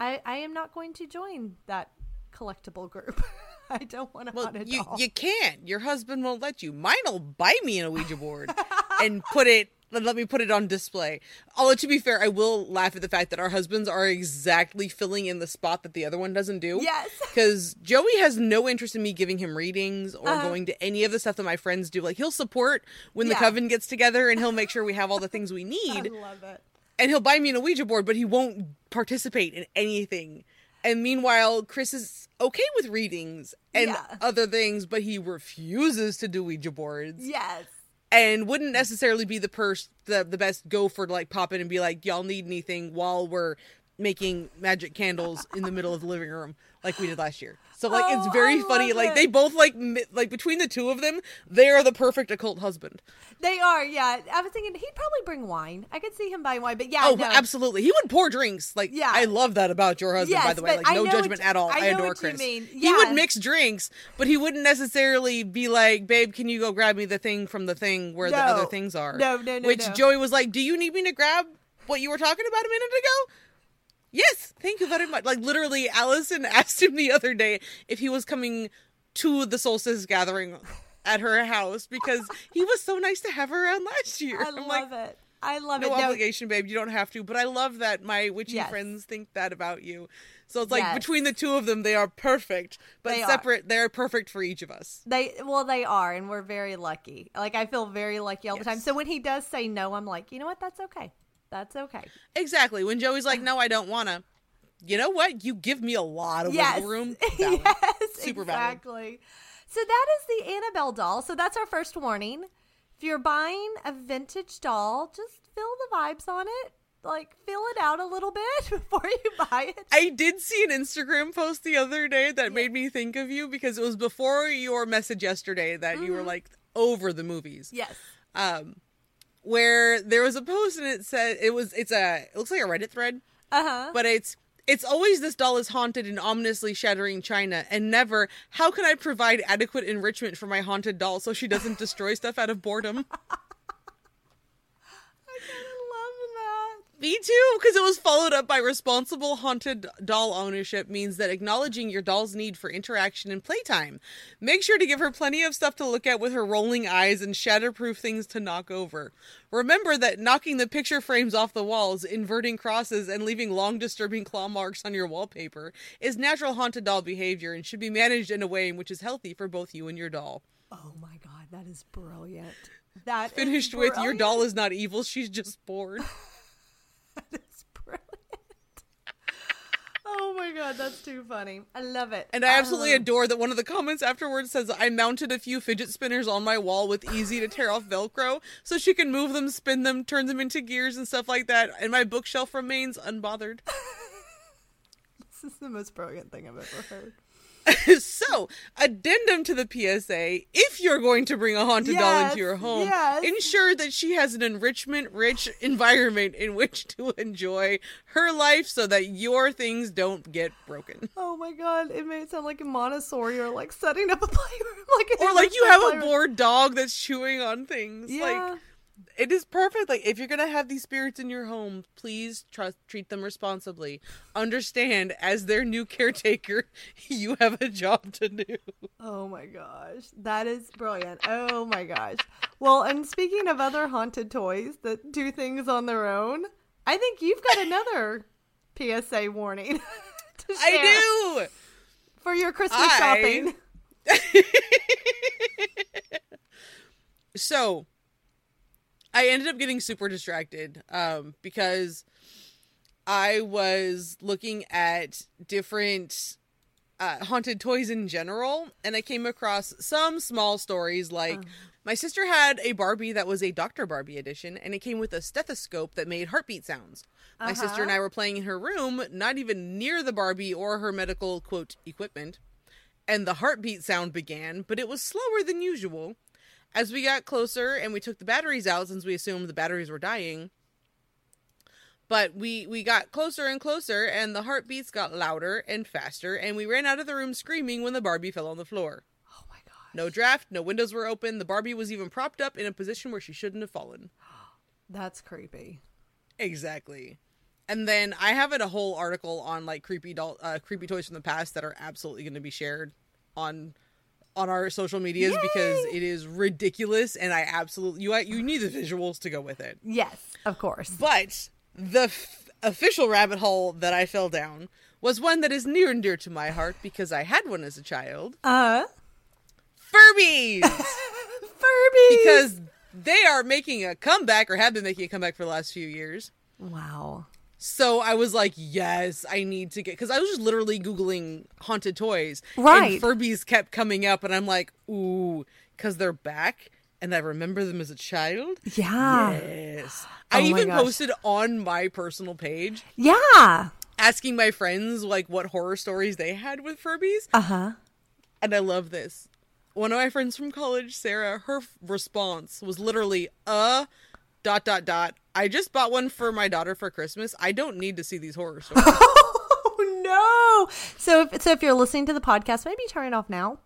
I I am not going to join that collectible group. I don't want to Well, haunted you doll. you can't. Your husband won't let you. Mine'll buy me an Ouija board and put it let me put it on display. Although to be fair, I will laugh at the fact that our husbands are exactly filling in the spot that the other one doesn't do. Yes. Because Joey has no interest in me giving him readings or Uh-huh. going to any of the stuff that my friends do. Like he'll support when the coven gets together and he'll make sure we have all the things we I need love it. and he'll buy me an Ouija board, but he won't participate in anything. And meanwhile, Chris is okay with readings and Yeah. other things, but he refuses to do Ouija boards Yes. And wouldn't necessarily be the pers the the best go for to like pop in and be like, y'all need anything while we're making magic candles in the middle of the living room like we did last year. So like Oh, it's very funny. Like it. they both like mi- like between the two of them, they are the perfect occult husband. They are. Yeah. I was thinking he'd probably bring wine. I could see him buying wine, but yeah. Oh, no. absolutely. He would pour drinks. Like, Yeah. I love that about your husband, by the way. Like, no judgment at all. I I, adore Chris. mean. He would mix drinks, but he wouldn't necessarily be like, babe, can you go grab me the thing from the thing where the other things are? No, no, no, Which no. Joey was like, do you need me to grab what you were talking about a minute ago? Yes, thank you very much. Like, literally, Allison asked him the other day if he was coming to the solstice gathering at her house because he was so nice to have her around last year. I I'm love like, it. I love no it. No, obligation, babe. You don't have to. But I love that my witchy Yes. friends think that about you. So it's like Yes. between the two of them, they are perfect. But They are. separate, they're perfect for each of us. They well, they are, and we're very lucky. Like I feel very lucky all the time. So when he does say no, I'm like, you know what? That's okay. That's okay. Exactly. When Joey's like, "No, I don't wanna," you know what? You give me a lot of yes. wiggle room. Valid. yes, Super valid. exactly. So that is the Annabelle doll. So that's our first warning. If you're buying a vintage doll, just feel the vibes on it. Like fill it out a little bit before you buy it. I did see an Instagram post the other day that made me think of you because it was before your message yesterday that you were Mm-hmm. like over the movies. yes. Um, where there was a post and it said it was it's a it looks like a Reddit thread. Uh huh. but it's it's always this doll is haunted and ominously shattering China, and never how can I provide adequate enrichment for my haunted doll so she doesn't destroy stuff out of boredom. I kind of love that. Me too, because it was followed up by responsible haunted doll ownership means that acknowledging your doll's need for interaction and playtime. Make sure to give her plenty of stuff to look at with her rolling eyes and shatterproof things to knock over. Remember that knocking the picture frames off the walls, inverting crosses, and leaving long disturbing claw marks on your wallpaper is natural haunted doll behavior and should be managed in a way in which is healthy for both you and your doll. Oh my god, that is brilliant. That Finished with your doll is not evil, she's just bored. That is brilliant. Oh my god, that's too funny. I love it. And I absolutely Um, adore that one of the comments afterwards says, I mounted a few fidget spinners on my wall with easy to tear off Velcro so she can move them, spin them, turn them into gears and stuff like that. And my bookshelf remains unbothered. This is the most brilliant thing I've ever heard. so, addendum to the PSA if you're going to bring a haunted doll into your home, yes. ensure that she has an enrichment rich environment in which to enjoy her life so that your things don't get broken. Oh my god, it made it sound like a Montessori or like setting up a playroom, like Or like you have a bored dog that's chewing on things. Yeah. Like it is perfect. Like if you're gonna have these spirits in your home, please trust treat them responsibly. Understand, as their new caretaker, you have a job to do. Oh my gosh, that is brilliant. Oh my gosh. Well, and speaking of other haunted toys that do things on their own, I think you've got another PSA warning. I do. for your Christmas I- shopping. so, I ended up getting super distracted um, because I was looking at different uh, haunted toys in general, and I came across some small stories like. My sister had a Barbie that was a Dr. Barbie edition, and it came with a stethoscope that made heartbeat sounds. My sister and I were playing in her room, not even near the Barbie or her medical, quote, equipment, and the heartbeat sound began, but it was slower than usual. As we got closer and we took the batteries out since we assumed the batteries were dying, but we we got closer and closer and the heartbeats got louder and faster and we ran out of the room screaming when the Barbie fell on the floor. Oh my god. No draft, no windows were open. The Barbie was even propped up in a position where she shouldn't have fallen. That's creepy. Exactly. And then I have it a whole article on like creepy doll, uh, creepy toys from the past that are absolutely going to be shared on on our social medias because it is ridiculous and I absolutely you you need the visuals to go with it. Yes, of course. But the f- official rabbit hole that I fell down was one that is near and dear to my heart because I had one as a child. Uh Furbies. Furby. because they are making a comeback or have been making a comeback for the last few years. Wow. So I was like, yes, I need to get because I was just literally googling haunted toys, Right. And Furbies kept coming up, and I'm like, ooh, because they're back, and I remember them as a child. Yeah. Yes, Oh I even gosh. posted on my personal page Yeah. asking my friends like what horror stories they had with Furbies, Uh-huh. and I love this. One of my friends from college, Sarah, her response was literally, uh, dot, dot, dot. I just bought one for my daughter for Christmas. I don't need to see these horror stories. Oh no. So if so if you're listening to the podcast, maybe turn it off now.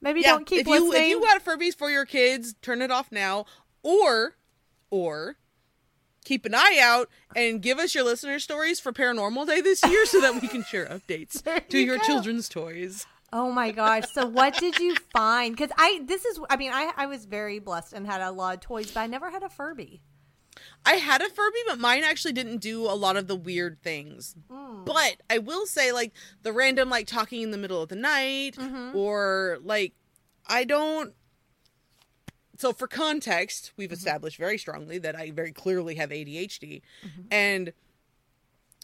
Maybe don't keep if you, listening. If you got Furbies for your kids, turn it off now. Or, or, keep an eye out and give us your listener stories for Paranormal Day this year so that we can share updates to you your go. children's toys. Oh my gosh. So what did you find? Cuz I this is I mean I I was very blessed and had a lot of toys, but I never had a Furby. I had a Furby, but mine actually didn't do a lot of the weird things. Hmm. But I will say, like, the random, like, talking in the middle of the night, Mm-hmm. or, like, I don't. So, for context, Mm-hmm. we've established very strongly that I very clearly have ADHD. Mm-hmm. And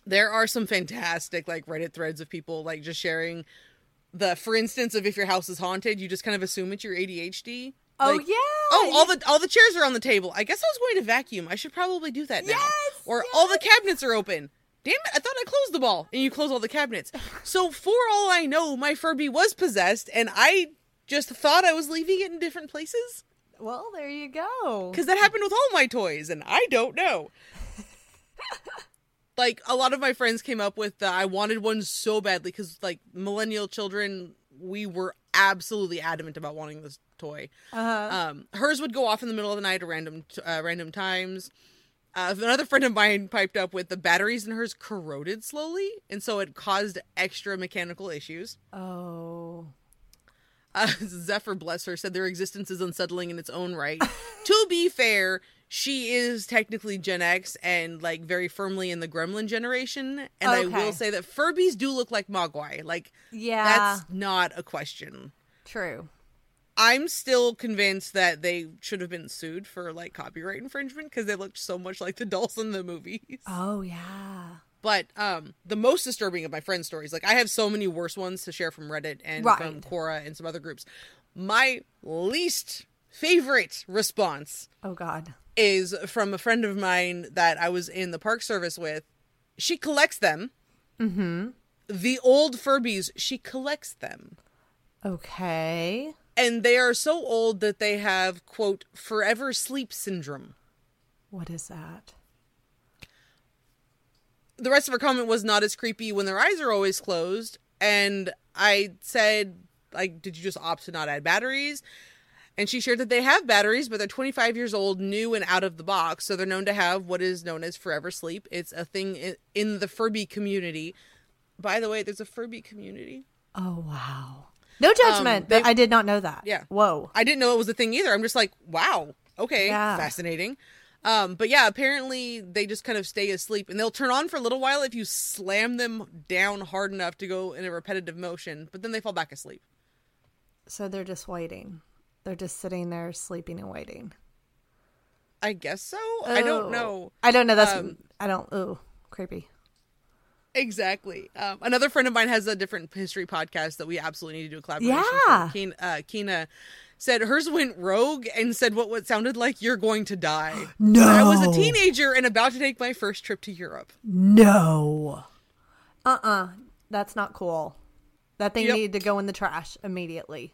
there are some fantastic, like, Reddit threads of people, like, just sharing the, for instance, of if your house is haunted, you just kind of assume it's your ADHD. Oh Like, yeah. Oh, all the all the chairs are on the table. I guess I was going to vacuum. I should probably do that now. Yes, Or all the cabinets are open. Damn it! I thought I closed the ball. and you close all the cabinets. So for all I know, my Furby was possessed, and I just thought I was leaving it in different places Well, there you go. because that happened with all my toys, and I don't know. like a lot of my friends came up with, uh, I wanted one so badly because like millennial children, we were absolutely adamant about wanting this toy. Uh-huh. Um, hers would go off in the middle of the night at random uh, random times. Uh, another friend of mine piped up with the batteries in hers corroded slowly, and so it caused extra mechanical issues. Oh. Uh, Zephyr, bless her, said their existence is unsettling in its own right. to be fair, she is technically Gen X and like very firmly in the Gremlin generation, and I will say that Furbies do look like Mogwai. Like Yeah. that's not a question. true. I'm still convinced that they should have been sued for like copyright infringement because they looked so much like the dolls in the movies. Oh yeah. But um, the most disturbing of my friends' stories, like I have so many worse ones to share from Reddit and from Quora and some other groups. My least favorite response Oh god. Is from a friend of mine that I was in the park service with. She collects them. Mm-hmm. the old Furbies, she collects them. Okay. And they are so old that they have, quote, forever sleep syndrome. What is that? The rest of her comment was not as creepy when their eyes are always closed. And I said, like, did you just opt to not add batteries? And she shared that they have batteries, but they're 25 years old, new and out of the box. So they're known to have what is known as forever sleep. It's a thing in, the Furby community. By the way, there's a Furby community. Oh wow. No judgment. they- but I did not know that. Yeah. Whoa. I didn't know it was a thing either. I'm just like, wow, okay, Yeah. fascinating. Um, but yeah, apparently they just kind of stay asleep and they'll turn on for a little while if you slam them down hard enough to go in a repetitive motion, but then they fall back asleep. So they're just waiting. They're just sitting there sleeping and waiting. I guess so. I don't Oh. know I don't know. That's Um, I don't. Ooh, creepy. exactly. Um, another friend of mine has a different history podcast that we absolutely need to do a collaboration. Yeah. Kina, uh, Keena said hers went rogue and said what what sounded like "You're going to die." No. I was a teenager and about to take my first trip to Europe. No. Uh uh That's not cool. That thing Yep. needed to go in the trash immediately.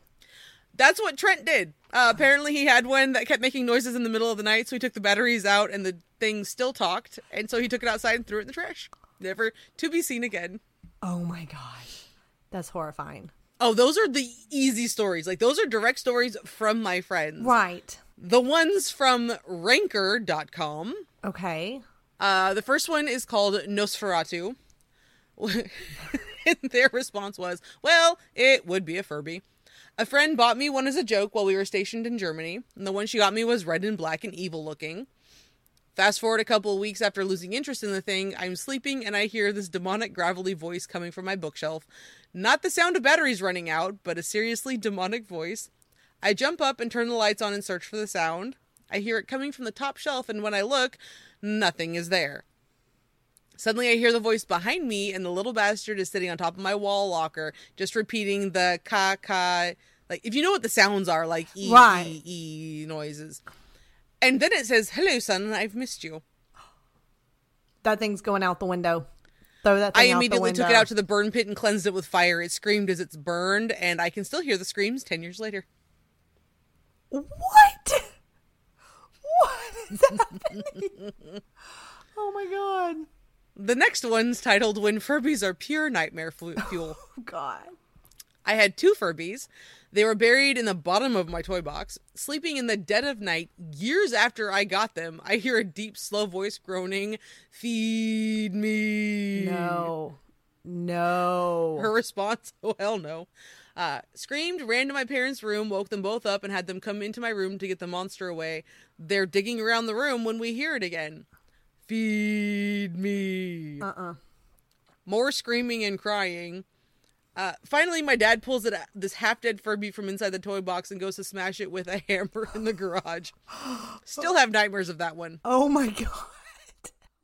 That's what Trent did. Uh, apparently, he had one that kept making noises in the middle of the night, so he took the batteries out, and the thing still talked, and so he took it outside and threw it in the trash, never to be seen again. Oh my gosh. That's horrifying. Oh, those are the easy stories. Like those are direct stories from my friends. Right. The ones from Ranker.com. Okay. Uh, the first one is called Nosferatu. and their response was, well, it would be a Furby. A friend bought me one as a joke while we were stationed in Germany, and the one she got me was red and black and evil looking. Fast forward a couple of weeks after losing interest in the thing, I'm sleeping and I hear this demonic gravelly voice coming from my bookshelf. Not the sound of batteries running out, but a seriously demonic voice. I jump up and turn the lights on and search for the sound. I hear it coming from the top shelf, and when I look, nothing is there. Suddenly, I hear the voice behind me, and the little bastard is sitting on top of my wall locker, just repeating the ka ka. Like, if you know what the sounds are, like e Right. e e noises. And then it says, "Hello, son. I've missed you." That thing's going out the window. Throw that I thing out the immediately took it out to the burn pit and cleansed it with fire. It screamed as it's burned, and I can still hear the screams ten years later. What? What is happening? oh my god. The next one's titled "When Furbies Are Pure Nightmare Fuel." Oh god. I had two Furbies. They were buried in the bottom of my toy box. Sleeping in the dead of night, years after I got them, I hear a deep, slow voice groaning, Feed me. No. No. Her response, oh hell no. Uh, screamed, ran to my parents' room, woke them both up, and had them come into my room to get the monster away. They're digging around the room when we hear it again. Feed me. Uh-uh. More screaming and crying. Uh, finally, my dad pulls it, this half dead Furby from inside the toy box and goes to smash it with a hammer in the garage. Still have nightmares of that one. Oh my god.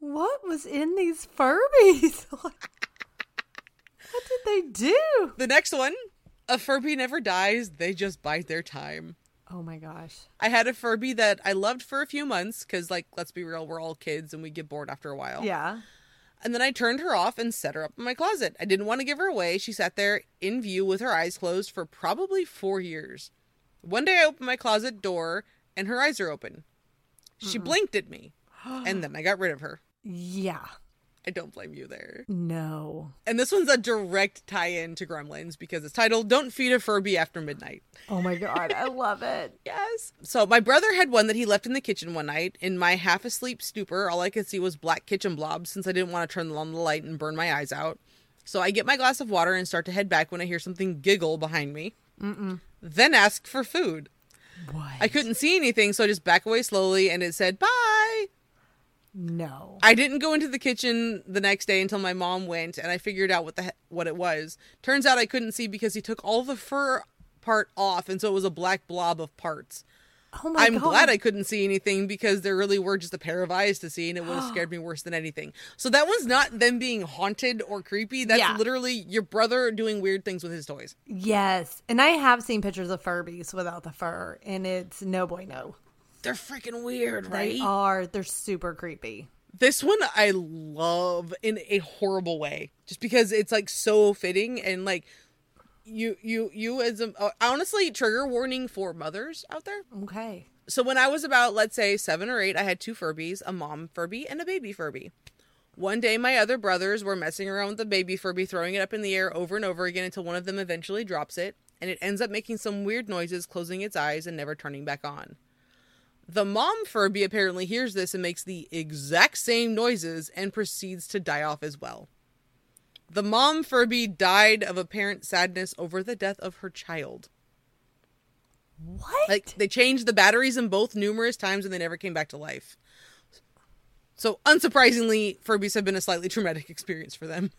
What was in these Furbies? what did they do? The next one, a Furby never dies, they just bide their time. Oh my gosh. I had a Furby that I loved for a few months because, like, let's be real, we're all kids and we get bored after a while. Yeah. And then I turned her off and set her up in my closet. I didn't want to give her away. She sat there in view with her eyes closed for probably four years. One day I opened my closet door and her eyes are open. She blinked at me. And then I got rid of her. Yeah. I don't blame you there. No. And this one's a direct tie in to Gremlins because it's titled Don't Feed a Furby After Midnight. Oh my god. I love it. Yes. So my brother had one that he left in the kitchen one night. In my half asleep stupor, all I could see was black kitchen blobs since I didn't want to turn on the light and burn my eyes out. So I get my glass of water and start to head back when I hear something giggle behind me. Mm-mm. Then ask for food. What? I couldn't see anything, so I just back away slowly and it said, bye. No. I didn't go into the kitchen the next day until my mom went and I figured out what the he- what it was. Turns out I couldn't see because he took all the fur part off and so it was a black blob of parts. Oh my god. I'm god. glad I couldn't see anything because there really were just a pair of eyes to see and it would have scared me worse than anything. So that one's not them being haunted or creepy. That's Yeah. literally your brother doing weird things with his toys. Yes. And I have seen pictures of Furbies without the fur, and it's no bueno. They're freaking weird, right? They are. They're super creepy. This one I love in a horrible way, just because it's like so fitting and like you you you as a uh, honestly trigger warning for mothers out there. Okay. So when I was about let's say 7 or 8, I had two Furbies, a mom Furby and a baby Furby. One day my other brothers were messing around with the baby Furby throwing it up in the air over and over again until one of them eventually drops it and it ends up making some weird noises, closing its eyes and never turning back on. The mom Furby apparently hears this and makes the exact same noises and proceeds to die off as well. The mom Furby died of apparent sadness over the death of her child. What? Like they changed the batteries in both numerous times and they never came back to life. So unsurprisingly, Furbies have been a slightly traumatic experience for them.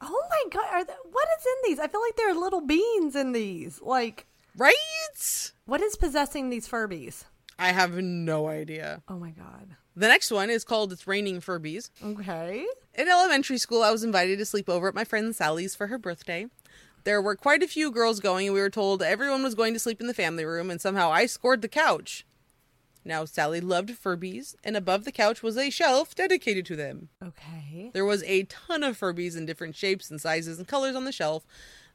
oh my god! Are th- what is in these? I feel like there are little beans in these. Like, Right? what is possessing these Furbies? I have no idea. Oh my god. The next one is called It's Raining Furbies. Okay. In elementary school, I was invited to sleep over at my friend Sally's for her birthday. There were quite a few girls going, and we were told everyone was going to sleep in the family room, and somehow I scored the couch. Now, Sally loved Furbies, and above the couch was a shelf dedicated to them. Okay. There was a ton of Furbies in different shapes and sizes and colors on the shelf.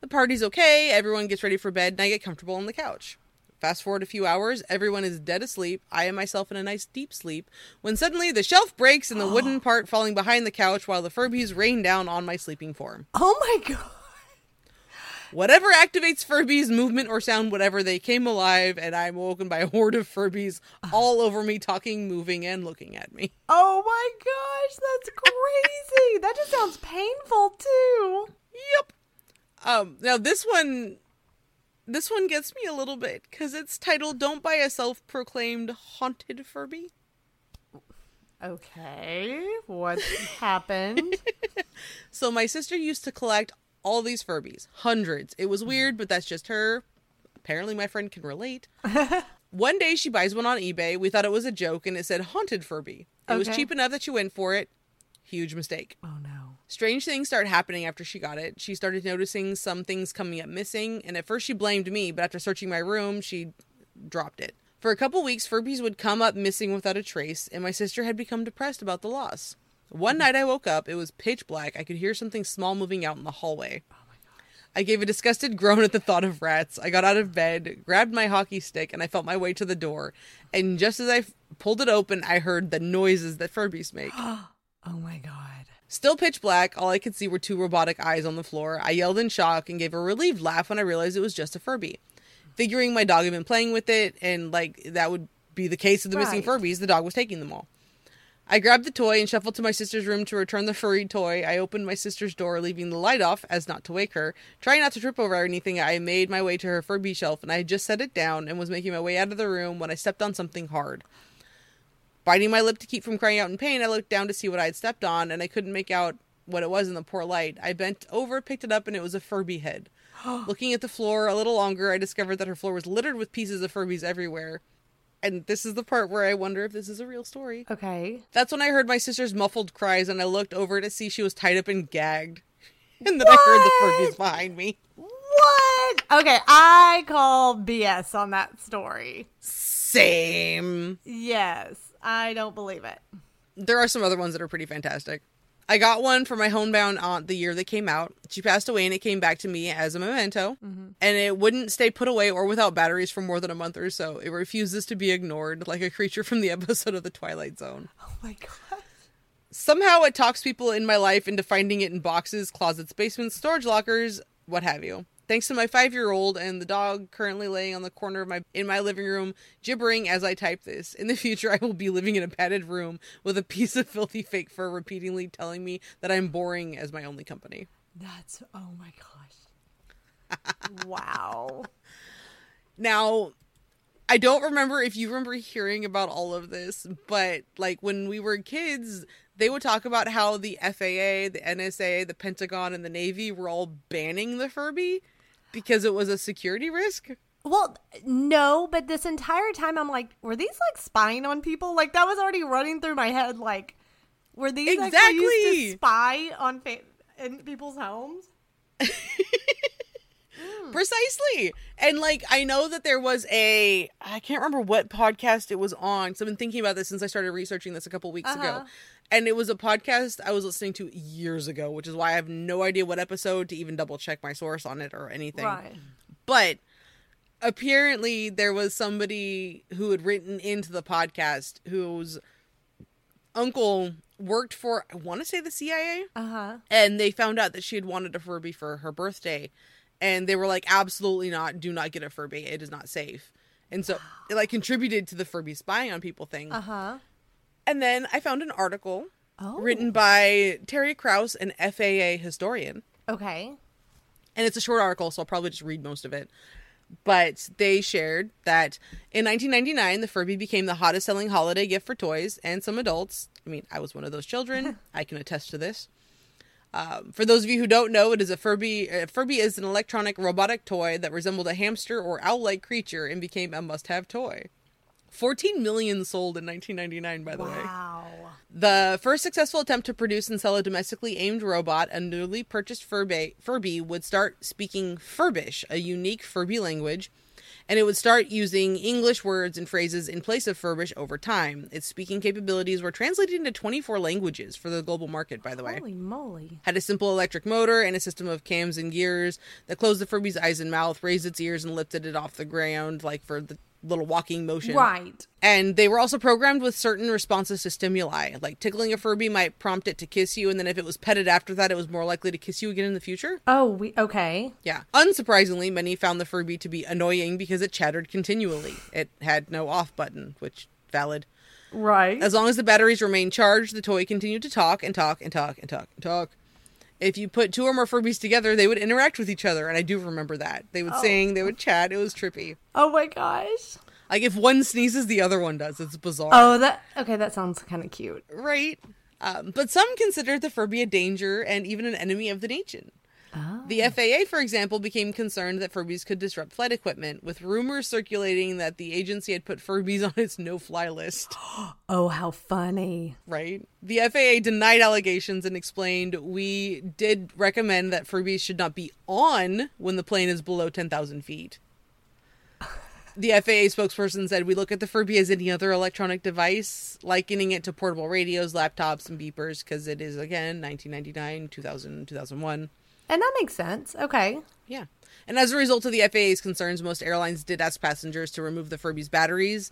The party's okay, everyone gets ready for bed, and I get comfortable on the couch. Fast forward a few hours, everyone is dead asleep. I am myself in a nice deep sleep when suddenly the shelf breaks and the wooden part falling behind the couch while the Furbies rain down on my sleeping form. Oh my god. Whatever activates Furbies, movement or sound, whatever, they came alive, and I'm woken by a horde of Furbies all over me, talking, moving, and looking at me. Oh my gosh, that's crazy. that just sounds painful too. Yep. Um. Now this one, this one gets me a little bit because it's titled "Don't Buy a Self-Proclaimed Haunted Furby." Okay. What happened? So my sister used to collect all these Furbies, hundreds. It was weird, but that's just her. Apparently, my friend can relate. one day she buys one on eBay. We thought it was a joke, and it said "Haunted Furby." It was cheap enough that she went for it. Huge mistake. oh no. Strange things started happening after she got it. She started noticing some things coming up missing, and at first she blamed me, but after searching my room, she dropped it. For a couple weeks, Furbies would come up missing without a trace, and my sister had become depressed about the loss. One night I woke up, it was pitch black. I could hear something small moving out in the hallway. I gave a disgusted groan at the thought of rats. I got out of bed, grabbed my hockey stick, and I felt my way to the door. And just as I f- pulled it open, I heard the noises that Furbies make. Oh my god. Still pitch black, all I could see were two robotic eyes on the floor. I yelled in shock and gave a relieved laugh when I realized it was just a Furby. Figuring my dog had been playing with it, and like that would be the case of the missing Furbies, the dog was taking them all. I grabbed the toy and shuffled to my sister's room to return the furry toy. I opened my sister's door, leaving the light off as not to wake her. Trying not to trip over anything, I made my way to her Furby shelf and I had just set it down and was making my way out of the room when I stepped on something hard. Biting my lip to keep from crying out in pain, I looked down to see what I had stepped on, and I couldn't make out what it was in the poor light. I bent over, picked it up, and it was a Furby head. Looking at the floor a little longer, I discovered that her floor was littered with pieces of Furbies everywhere. And this is the part where I wonder if this is a real story. Okay. That's when I heard my sister's muffled cries, and I looked over to see she was tied up and gagged. And then I heard the Furbies behind me. What? Okay, I call BS on that story. Same. Yes, I don't believe it. there are some other ones that are pretty fantastic. I got one for my homebound aunt the year they came out. She passed away and it came back to me as a memento. Mm-hmm. And it wouldn't stay put away or without batteries for more than a month or so. It refuses to be ignored like a creature from the episode of The Twilight Zone. Oh my god. Somehow it talks people in my life into finding it in boxes, closets, basements, storage lockers, what have you. Thanks to my five year old and the dog currently laying on the corner of my in my living room, gibbering as I type this. In the future I will be living in a padded room with a piece of filthy fake fur repeatedly telling me that I'm boring as my only company. That's oh my gosh. wow. Now, I don't remember if you remember hearing about all of this, but like when we were kids, they would talk about how the FAA, the NSA, the Pentagon, and the Navy were all banning the Furby because it was a security risk. Well, no, but this entire time I'm like, were these like spying on people? Like that was already running through my head. Like, were these actually used Exactly. to spy on fa- in people's homes? Precisely. And like I know that there was a I can't remember what podcast it was on. So I've been thinking about this since I started researching this a couple weeks Uh-huh. ago. And it was a podcast I was listening to years ago, which is why I have no idea what episode to even double check my source on it or anything. Right. But apparently there was somebody who had written into the podcast whose uncle worked for I want to say the CIA Uh huh. and they found out that she had wanted a Furby for her birthday, and they were like, "Absolutely not! Do not get a Furby. It is not safe." And so it like contributed to the Furby spying on people thing. Uh huh. And then I found an article Oh. written by Terry Kraus, an FAA historian, Okay. and it's a short article, so I'll probably just read most of it. But they shared that in 1999, the Furby became the hottest selling holiday gift for toys and some adults. I mean, I was one of those children. I can attest to this. Um, for those of you who don't know, it is a Furby. A Furby is an electronic robotic toy that resembled a hamster or owl-like creature and became a must-have toy. 14 million sold in 1999, by the way. Wow. The first successful attempt to produce and sell a domestically aimed robot, a newly purchased Furby, Furby would start speaking Furbish, a unique Furby language, and it would start using English words and phrases in place of Furbish over time. Its speaking capabilities were translated into 24 languages for the global market, by the way. Holy moly. Had a simple electric motor and a system of cams and gears that closed the Furby's eyes and mouth, raised its ears, and lifted it off the ground, like for the little walking motion. Right. And they were also programmed with certain responses to stimuli. Like tickling a Furby might prompt it to kiss you, and then if it was petted after that, it was more likely to kiss you again in the future. Oh, we okay. Yeah. Unsurprisingly, many found the Furby to be annoying because it chattered continually. It had no off button, which valid. Right. As long as the batteries remained charged, the toy continued to talk and talk and talk and talk and talk. If you put two or more Furbies together, they would interact with each other, and I do remember that. They would sing, they would chat. It was trippy. oh my gosh. Like if one sneezes, the other one does. It's bizarre. Oh, that okay. That sounds kind of cute. Right. Um, but some considered the Furby a danger and even an enemy of the nation. The FAA, for example, became concerned that Furbies could disrupt flight equipment, with rumors circulating that the agency had put Furbies on its no fly list. Oh, how funny. Right? The FAA denied allegations and explained we did recommend that Furbies should not be on when the plane is below 10,000 feet. The FAA spokesperson said, We look at the Furby as any other electronic device, likening it to portable radios, laptops, and beepers, because it is, again, 1999, 2000, 2001. And that makes sense. Okay. Yeah. And as a result of the FAA's concerns, most airlines did ask passengers to remove the Furby's batteries.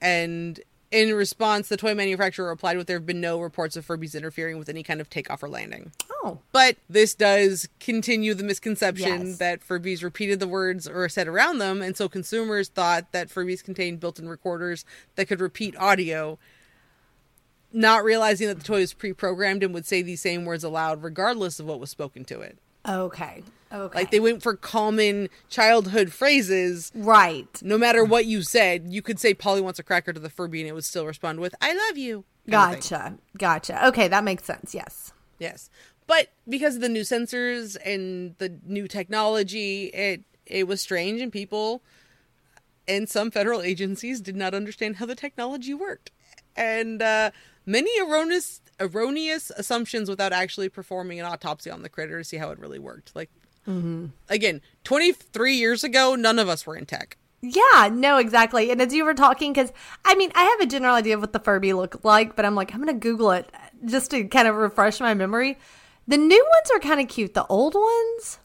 And in response, the toy manufacturer replied with there have been no reports of Furbies interfering with any kind of takeoff or landing. Oh. But this does continue the misconception Yes. that Furbies repeated the words or said around them, and so consumers thought that Furbies contained built-in recorders that could repeat audio, not realizing that the toy was pre-programmed and would say these same words aloud regardless of what was spoken to it. Okay. Okay. Like they went for common childhood phrases. right. No matter what you said, you could say Polly wants a cracker to the Furby and it would still respond with "I love you." kind of thing. Gotcha. Gotcha. Okay, that makes sense. Yes. Yes. But because of the new sensors and the new technology, it it was strange and people and some federal agencies did not understand how the technology worked. And uh, many erroneous erroneous assumptions without actually performing an autopsy on the critter to see how it really worked. Like mm-hmm. again, 23 years ago, none of us were in tech. Yeah, no, exactly. And as you were talking, because I mean, I have a general idea of what the Furby look like, but I'm like, I'm going to Google it just to kind of refresh my memory. The new ones are kind of cute. The old ones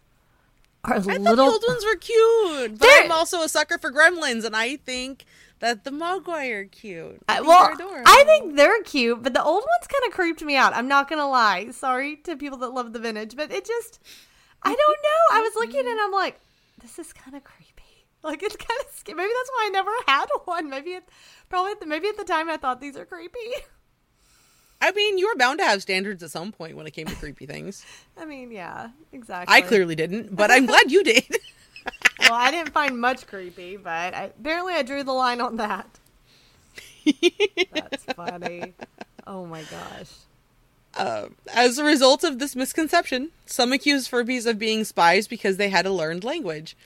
are I little. the old ones were cute, but They're- I'm also a sucker for gremlins, and I think that the Mogwai are cute. I think well, they're. I think they're cute, but the old ones kind of creeped me out. I'm not gonna lie. Sorry to people that love the vintage, but it just, I don't know. I was looking and I'm like, this is kind of creepy. Like it's kind of scary. Maybe that's why I never had one. Maybe it, probably at the, maybe at the time I thought these are creepy. I mean, you were bound to have standards at some point when it came to creepy things. I mean, yeah, exactly. I clearly didn't, but I'm glad you did. I didn't find much creepy, but I, apparently I drew the line on that. That's funny. Oh my gosh. Uh, as a result of this misconception, some accused Furbies of being spies because they had a learned language.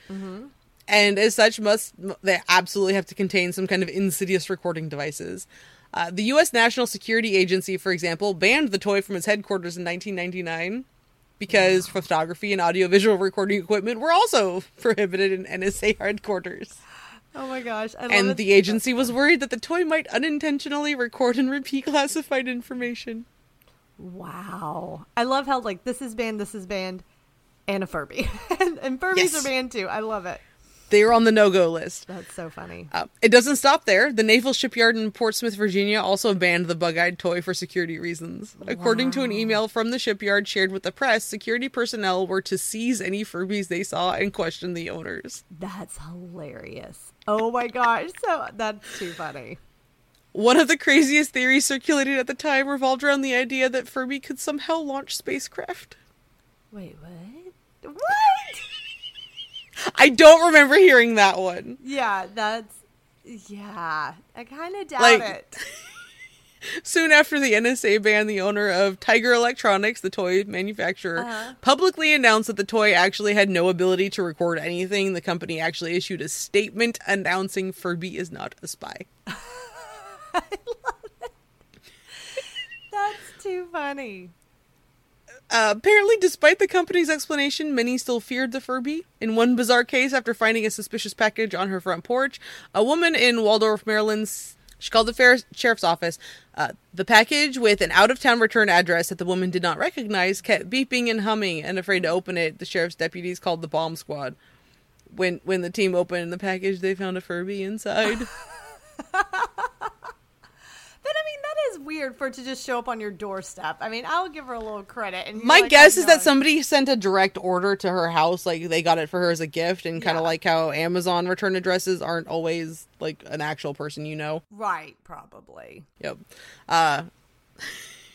And as such, must they absolutely have to contain some kind of insidious recording devices. Uh, the U.S. National Security Agency, for example, banned the toy from its headquarters in 1999. Because photography and audiovisual recording equipment were also prohibited in NSA headquarters. Oh my gosh. I love And the agency was worried that the toy might unintentionally record and repeat classified information. Wow. I love how like this is banned, this is banned, and a Furby. and, and Furbies Yes. are banned too. I love it. They were on the no go list. That's so funny. Uh, it doesn't stop there. The Naval Shipyard in Portsmouth, Virginia also banned the bug eyed toy for security reasons. According to an email from the shipyard shared with the press, security personnel were to seize any Furbies they saw and question the owners. That's hilarious. Oh my gosh. So that's too funny. One of the craziest theories circulated at the time revolved around the idea that Furby could somehow launch spacecraft. Wait, what? What? I don't remember hearing that one. Yeah, that's yeah. I kind of doubt Like- it. Soon after the NSA ban, the owner of Tiger Electronics, the toy manufacturer, Uh-huh. publicly announced that the toy actually had no ability to record anything. The company actually issued a statement announcing Furby is not a spy. I love it. That's too funny. Uh, apparently, despite the company's explanation, many still feared the Furby. In one bizarre case, after finding a suspicious package on her front porch, a woman in Waldorf, Maryland, she called the fair- sheriff's office. Uh, the package with an out-of-town return address that the woman did not recognize kept beeping and humming, and afraid to open it, the sheriff's deputies called the bomb squad. When when the team opened the package, they found a Furby inside. But I mean, that is weird for it to just show up on your doorstep. I mean, I'll give her a little credit. And My like, guess "Oh, is that somebody sent a direct order to her house, like they got it for her as a gift, and kind of Yeah. like how Amazon return addresses aren't always like an actual person you know. Right, probably. Yep. Uh,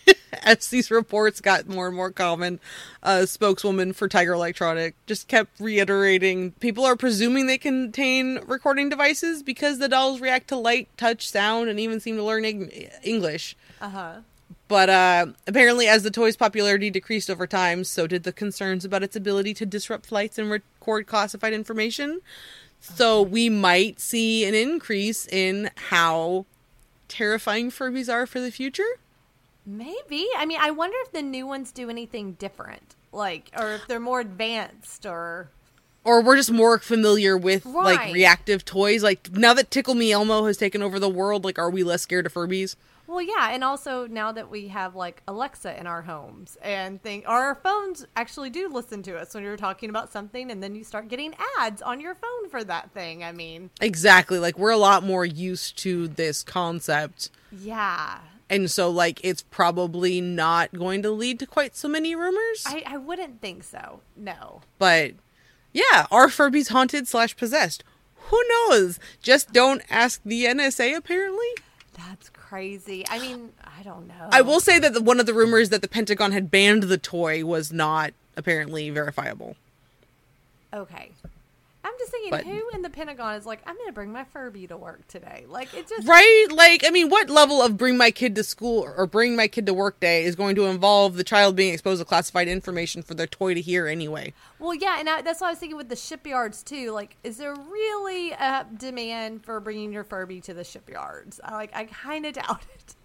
as these reports got more and more common, a spokeswoman for Tiger Electronic just kept reiterating people are presuming they contain recording devices because the dolls react to light, touch, sound, and even seem to learn Eng- English. Uh huh. But uh, apparently, as the toy's popularity decreased over time, so did the concerns about its ability to disrupt flights and record classified information. So we might see an increase in how terrifying Furbies are for the future. Maybe. I mean, I wonder if the new ones do anything different, like, or if they're more advanced, or Or we're just more familiar with like reactive toys. Like now that Tickle Me Elmo has taken over the world, like are we less scared of Furbies? well, yeah, and also now that we have like Alexa in our homes and think our phones actually do listen to us when you're talking about something, and then you start getting ads on your phone for that thing. I mean, Exactly. Like we're a lot more used to this concept. yeah. And so like it's probably not going to lead to quite so many rumors. I, I wouldn't think so. No. But yeah, are Furbies haunted slash possessed? Who knows? Just don't ask the NSA. Apparently, That's crazy. I mean, I don't know. I will say that the, one of the rumors that the Pentagon had banned the toy was not apparently verifiable. Okay. I'm just thinking, But- who in the Pentagon is like, I'm going to bring my Furby to work today? Like, it just. Right? Like, I mean, what level of bring my kid to school or bring my kid to work day is going to involve the child being exposed to classified information for their toy to hear anyway? Well, yeah, and I, that's what I was thinking with the shipyards too. Like, is there really a demand for bringing your Furby to the shipyards? I, like, I kind of doubt it.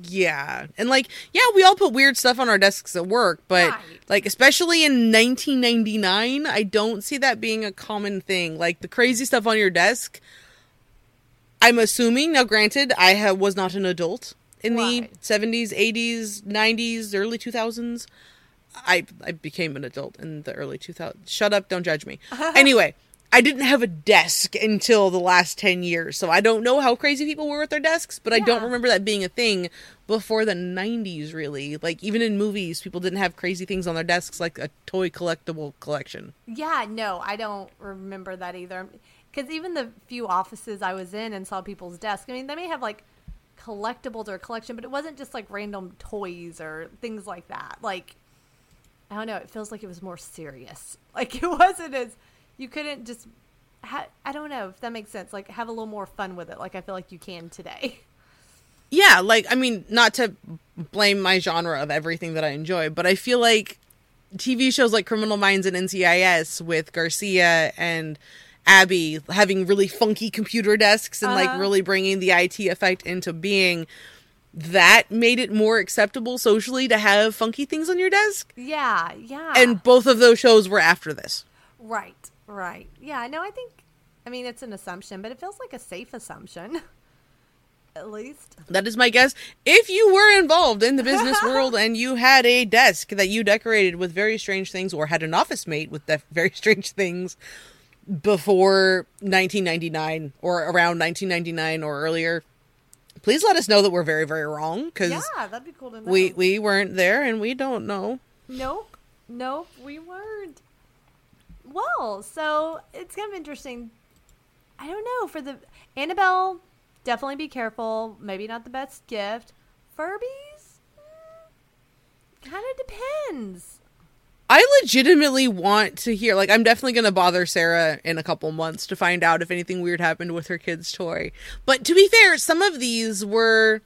Yeah. And like, yeah, we all put weird stuff on our desks at work, but Right. like especially in 1999, I don't see that being a common thing. Like the crazy stuff on your desk, I'm assuming, now granted, I ha- was not an adult in the 70s, 80s, 90s, early 2000s. I I became an adult in the early 2000s. Shut up, don't judge me. anyway, I didn't have a desk until the last 10 years. So I don't know how crazy people were with their desks, but I don't remember that being a thing before the 90s really. Like even in movies, people didn't have crazy things on their desks like a toy collectible collection. Yeah, no, I don't remember that either. Because even the few offices I was in and saw people's desks, I mean, they may have like collectibles or a collection, but it wasn't just like random toys or things like that. Like, I don't know, it feels like it was more serious. Like, it wasn't as, you couldn't just, ha- I don't know if that makes sense. Like, have a little more fun with it, like I feel like you can today. Yeah, like I mean, not to blame my genre of everything that I enjoy, but I feel like TV shows like Criminal Minds and NCIS with Garcia and Abby having really funky computer desks and like Uh-huh. really bringing the IT effect into being that made it more acceptable socially to have funky things on your desk. Yeah, yeah. And both of those shows were after this. right, right. Yeah, no, I think I mean it's an assumption, but it feels like a safe assumption. At least. That is my guess. If you were involved in the business world and you had a desk that you decorated with very strange things or had an office mate with def- very strange things before 1999 or around 1999 or earlier, please let us know that we're very, very wrong because Yeah, that'd be cool to know. we, we weren't there and we don't know. Nope. Nope, we weren't. Well, so it's kind of interesting. I don't know. For the Annabelle, definitely be careful. Maybe not the best gift. Furbies? Mm, kind of depends. I legitimately want to hear. Like, I'm definitely going to bother Sarah in a couple months to find out if anything weird happened with her kid's toy. But to be fair, some of these were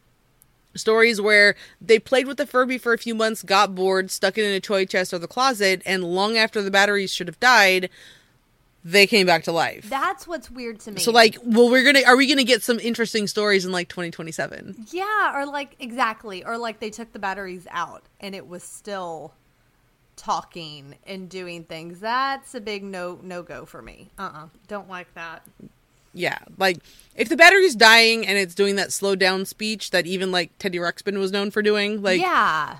stories where they played with the Furby for a few months, got bored, stuck it in a toy chest or the closet, and long after the batteries should have died, they came back to life. That's what's weird to me. so, like, well, we're gonna are we gonna get some interesting stories in like 2027? yeah, or like exactly, or like they took the batteries out and it was still talking and doing things. That's a big no no go for me. Uh uh-uh, uh, do not like that. Yeah, like if the battery's dying and it's doing that slow down speech that even like Teddy Ruxpin was known for doing, like yeah,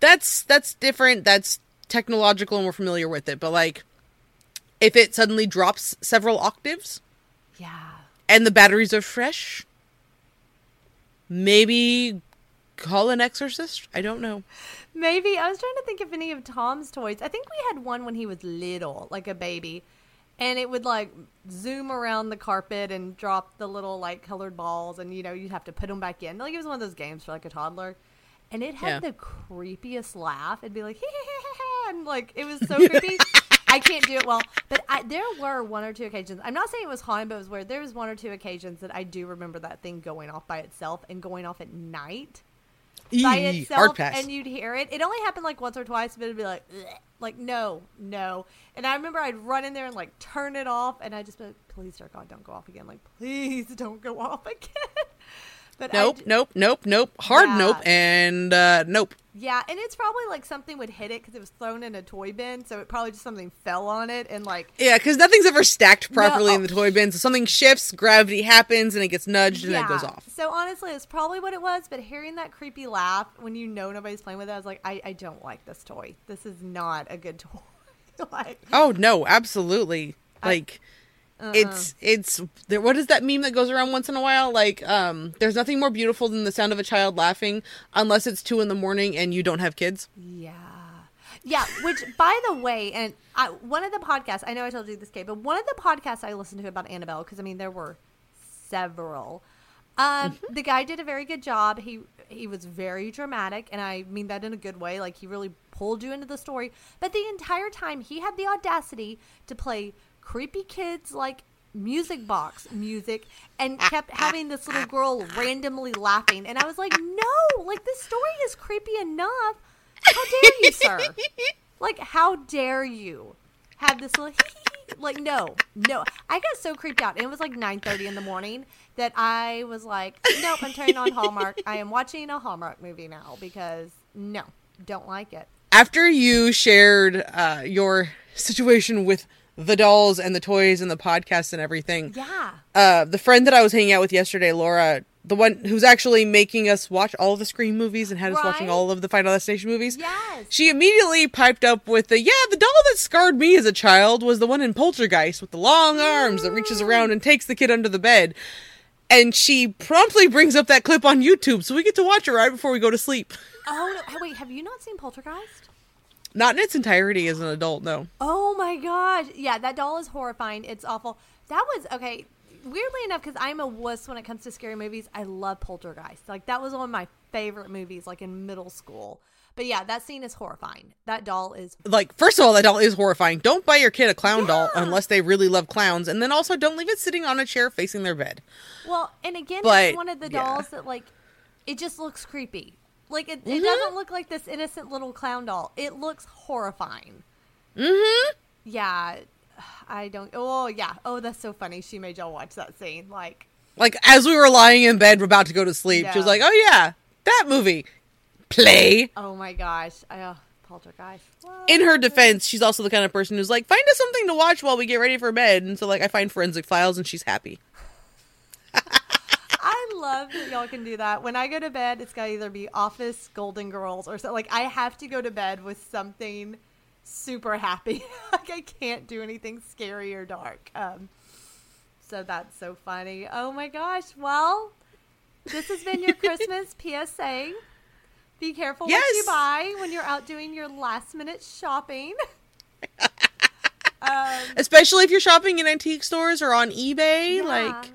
that's that's different. That's technological and we're familiar with it. But like if it suddenly drops several octaves yeah. and the batteries are fresh, maybe call an exorcist. I don't know. Maybe I was trying to think of any of Tom's toys. I think we had one when he was little, like a baby, and it would like zoom around the carpet and drop the little like colored balls, and you know you'd have to put them back in. Like it was one of those games for like a toddler, and it had Yeah. the creepiest laugh. It'd be like, and like it was so creepy. I can't do it well, but I, there were one or two occasions. I'm not saying it was haunted, but it was weird. There was one or two occasions that I do remember that thing going off by itself and going off at night by Eee, itself hard pass. and you'd hear it. It only happened like once or twice, but it'd be like, "Ugh." like no, no. And I remember I'd run in there and like turn it off, and I'd just be like, please, dear God, don't go off again. Like, please don't go off again. But nope, d- nope, nope, nope. Hard Yeah. nope and uh nope. yeah, and it's probably like something would hit it because it was thrown in a toy bin, so it probably just something fell on it and like. Yeah, because nothing's ever stacked properly No. in the toy bin. So something shifts, gravity happens, and it gets nudged, and then it goes off. So honestly, it's probably what it was. But hearing that creepy laugh when you know nobody's playing with it, I was like, I, I don't like this toy. This is not a good toy. like, Oh no, absolutely. Like uh-uh. it's it's there. What is that meme that goes around once in a while? Like, um, there's nothing more beautiful than the sound of a child laughing, unless it's two in the morning and you don't have kids. Yeah. Yeah, which by the way, and I, one of the podcasts, I know I told you this, Kate, but one of the podcasts I listened to about Annabelle, because I mean, there were several. Um, The guy did a very good job. He he was very dramatic, and I mean that in a good way. Like he really pulled you into the story. But the entire time, he had the audacity to play creepy kids like music box music and ah, kept ah, having this little ah. girl randomly laughing and i was like no like this story is creepy enough how dare you, sir? Like, how dare you have this little like no, no. I got so creeped out. It was like nine thirty in the morning that I was like, Nope, I'm turning on Hallmark. I am watching a Hallmark movie now because no, don't like it. After you shared uh, your situation with the dolls and the toys and the podcast and everything, Yeah. uh, the friend that I was hanging out with yesterday, Laura, the one who's actually making us watch all of the Scream movies and had us watching all of the Final Destination movies, Yes. she immediately piped up with the, yeah, the doll that scarred me as a child was the one in Poltergeist with the long arms that reaches around and takes the kid under the bed. And she promptly brings up that clip on YouTube, so we get to watch it right before we go to sleep. Oh no, wait, have you not seen Poltergeist? Not in its entirety as an adult, no. Oh my gosh. Yeah, that doll is horrifying. It's awful. That was okay. Weirdly enough, because I'm a wuss when it comes to scary movies, I love Poltergeist. Like that was one of my favorite movies, like in middle school. But yeah, that scene is horrifying. That doll is Like, first of all, that doll is horrifying. Don't buy your kid a clown doll unless they really love clowns. And then also, don't leave it sitting on a chair facing their bed. well, and again, But, it's one of the yeah. dolls that like it just looks creepy. Like it, Mm-hmm. it doesn't look like this innocent little clown doll. It looks horrifying. Mm-hmm. Yeah, I don't. Oh yeah. Oh, that's so funny. She made y'all watch that scene. Like Like, as we were lying in bed, we're about to go to sleep, she was like, oh, yeah, that movie. Play. Oh my gosh. Uh, poltergeist. What? In her defense, she's also the kind of person who's like, find us something to watch while we get ready for bed. And so, like, I find forensic files and she's happy. Love that y'all can do that. When I go to bed, it's got to either be Office, Golden Girls, or so. Like, I have to go to bed with something super happy. like, I can't do anything scary or dark. Um, so that's so funny. Oh my gosh. Well, this has been your Christmas PSA. Be careful what you buy when you're out doing your last minute shopping. um, Especially if you're shopping in antique stores or on eBay. yeah. Like,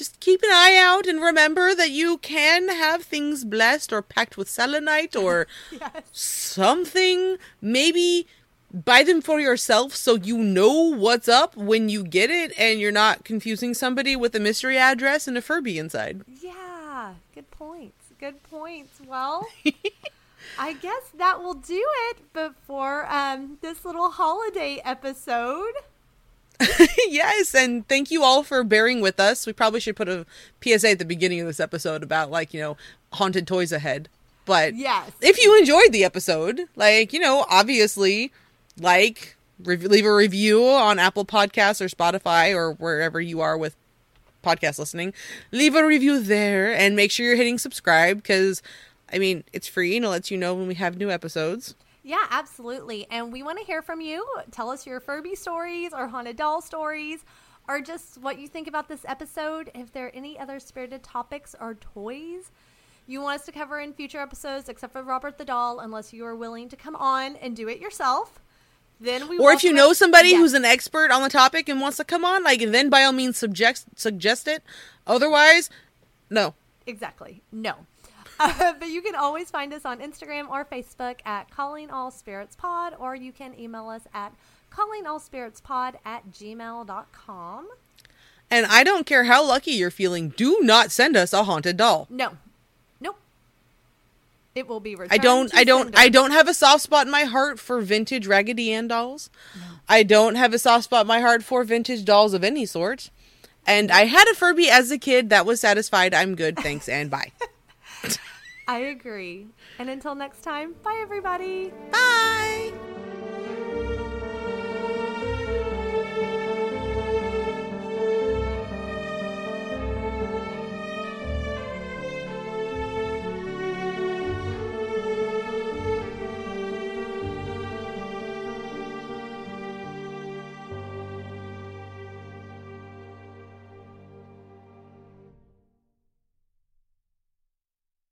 just keep an eye out and remember that you can have things blessed or packed with selenite or yes. something. Maybe buy them for yourself so you know what's up when you get it and you're not confusing somebody with a mystery address and a Furby inside. Yeah, good points. Good points. Well, I guess that will do it before um, this little holiday episode. yes, and thank you all for bearing with us. We probably should put a PSA at the beginning of this episode about like, you know, haunted toys ahead. But Yes. if you enjoyed the episode, like, you know, obviously like rev- leave a review on Apple Podcasts or Spotify or wherever you are with podcast listening. Leave a review there and make sure you're hitting subscribe cuz I mean, it's free and it lets you know when we have new episodes. Yeah, absolutely. And we want to hear from you. Tell us your Furby stories or haunted doll stories or just what you think about this episode. If there are any other spirited topics or toys you want us to cover in future episodes, except for Robert the Doll, unless you are willing to come on and do it yourself. Then we Or if you know somebody Yes. who's an expert on the topic and wants to come on, like then by all means suggest suggest it. Otherwise, no. Exactly. No. Uh, but you can always find us on Instagram or Facebook at Calling All Spirits Pod, or you can email us at callingallspiritspod at gmail.com. And I don't care how lucky you're feeling, do not send us a haunted doll. No. Nope. It will be returned. I don't I don't. I don't have a soft spot in my heart for vintage Raggedy Ann dolls. No. I don't have a soft spot in my heart for vintage dolls of any sort. And I had a Furby as a kid that was satisfied. I'm good. Thanks and bye. I agree. And until next time, bye everybody. bye.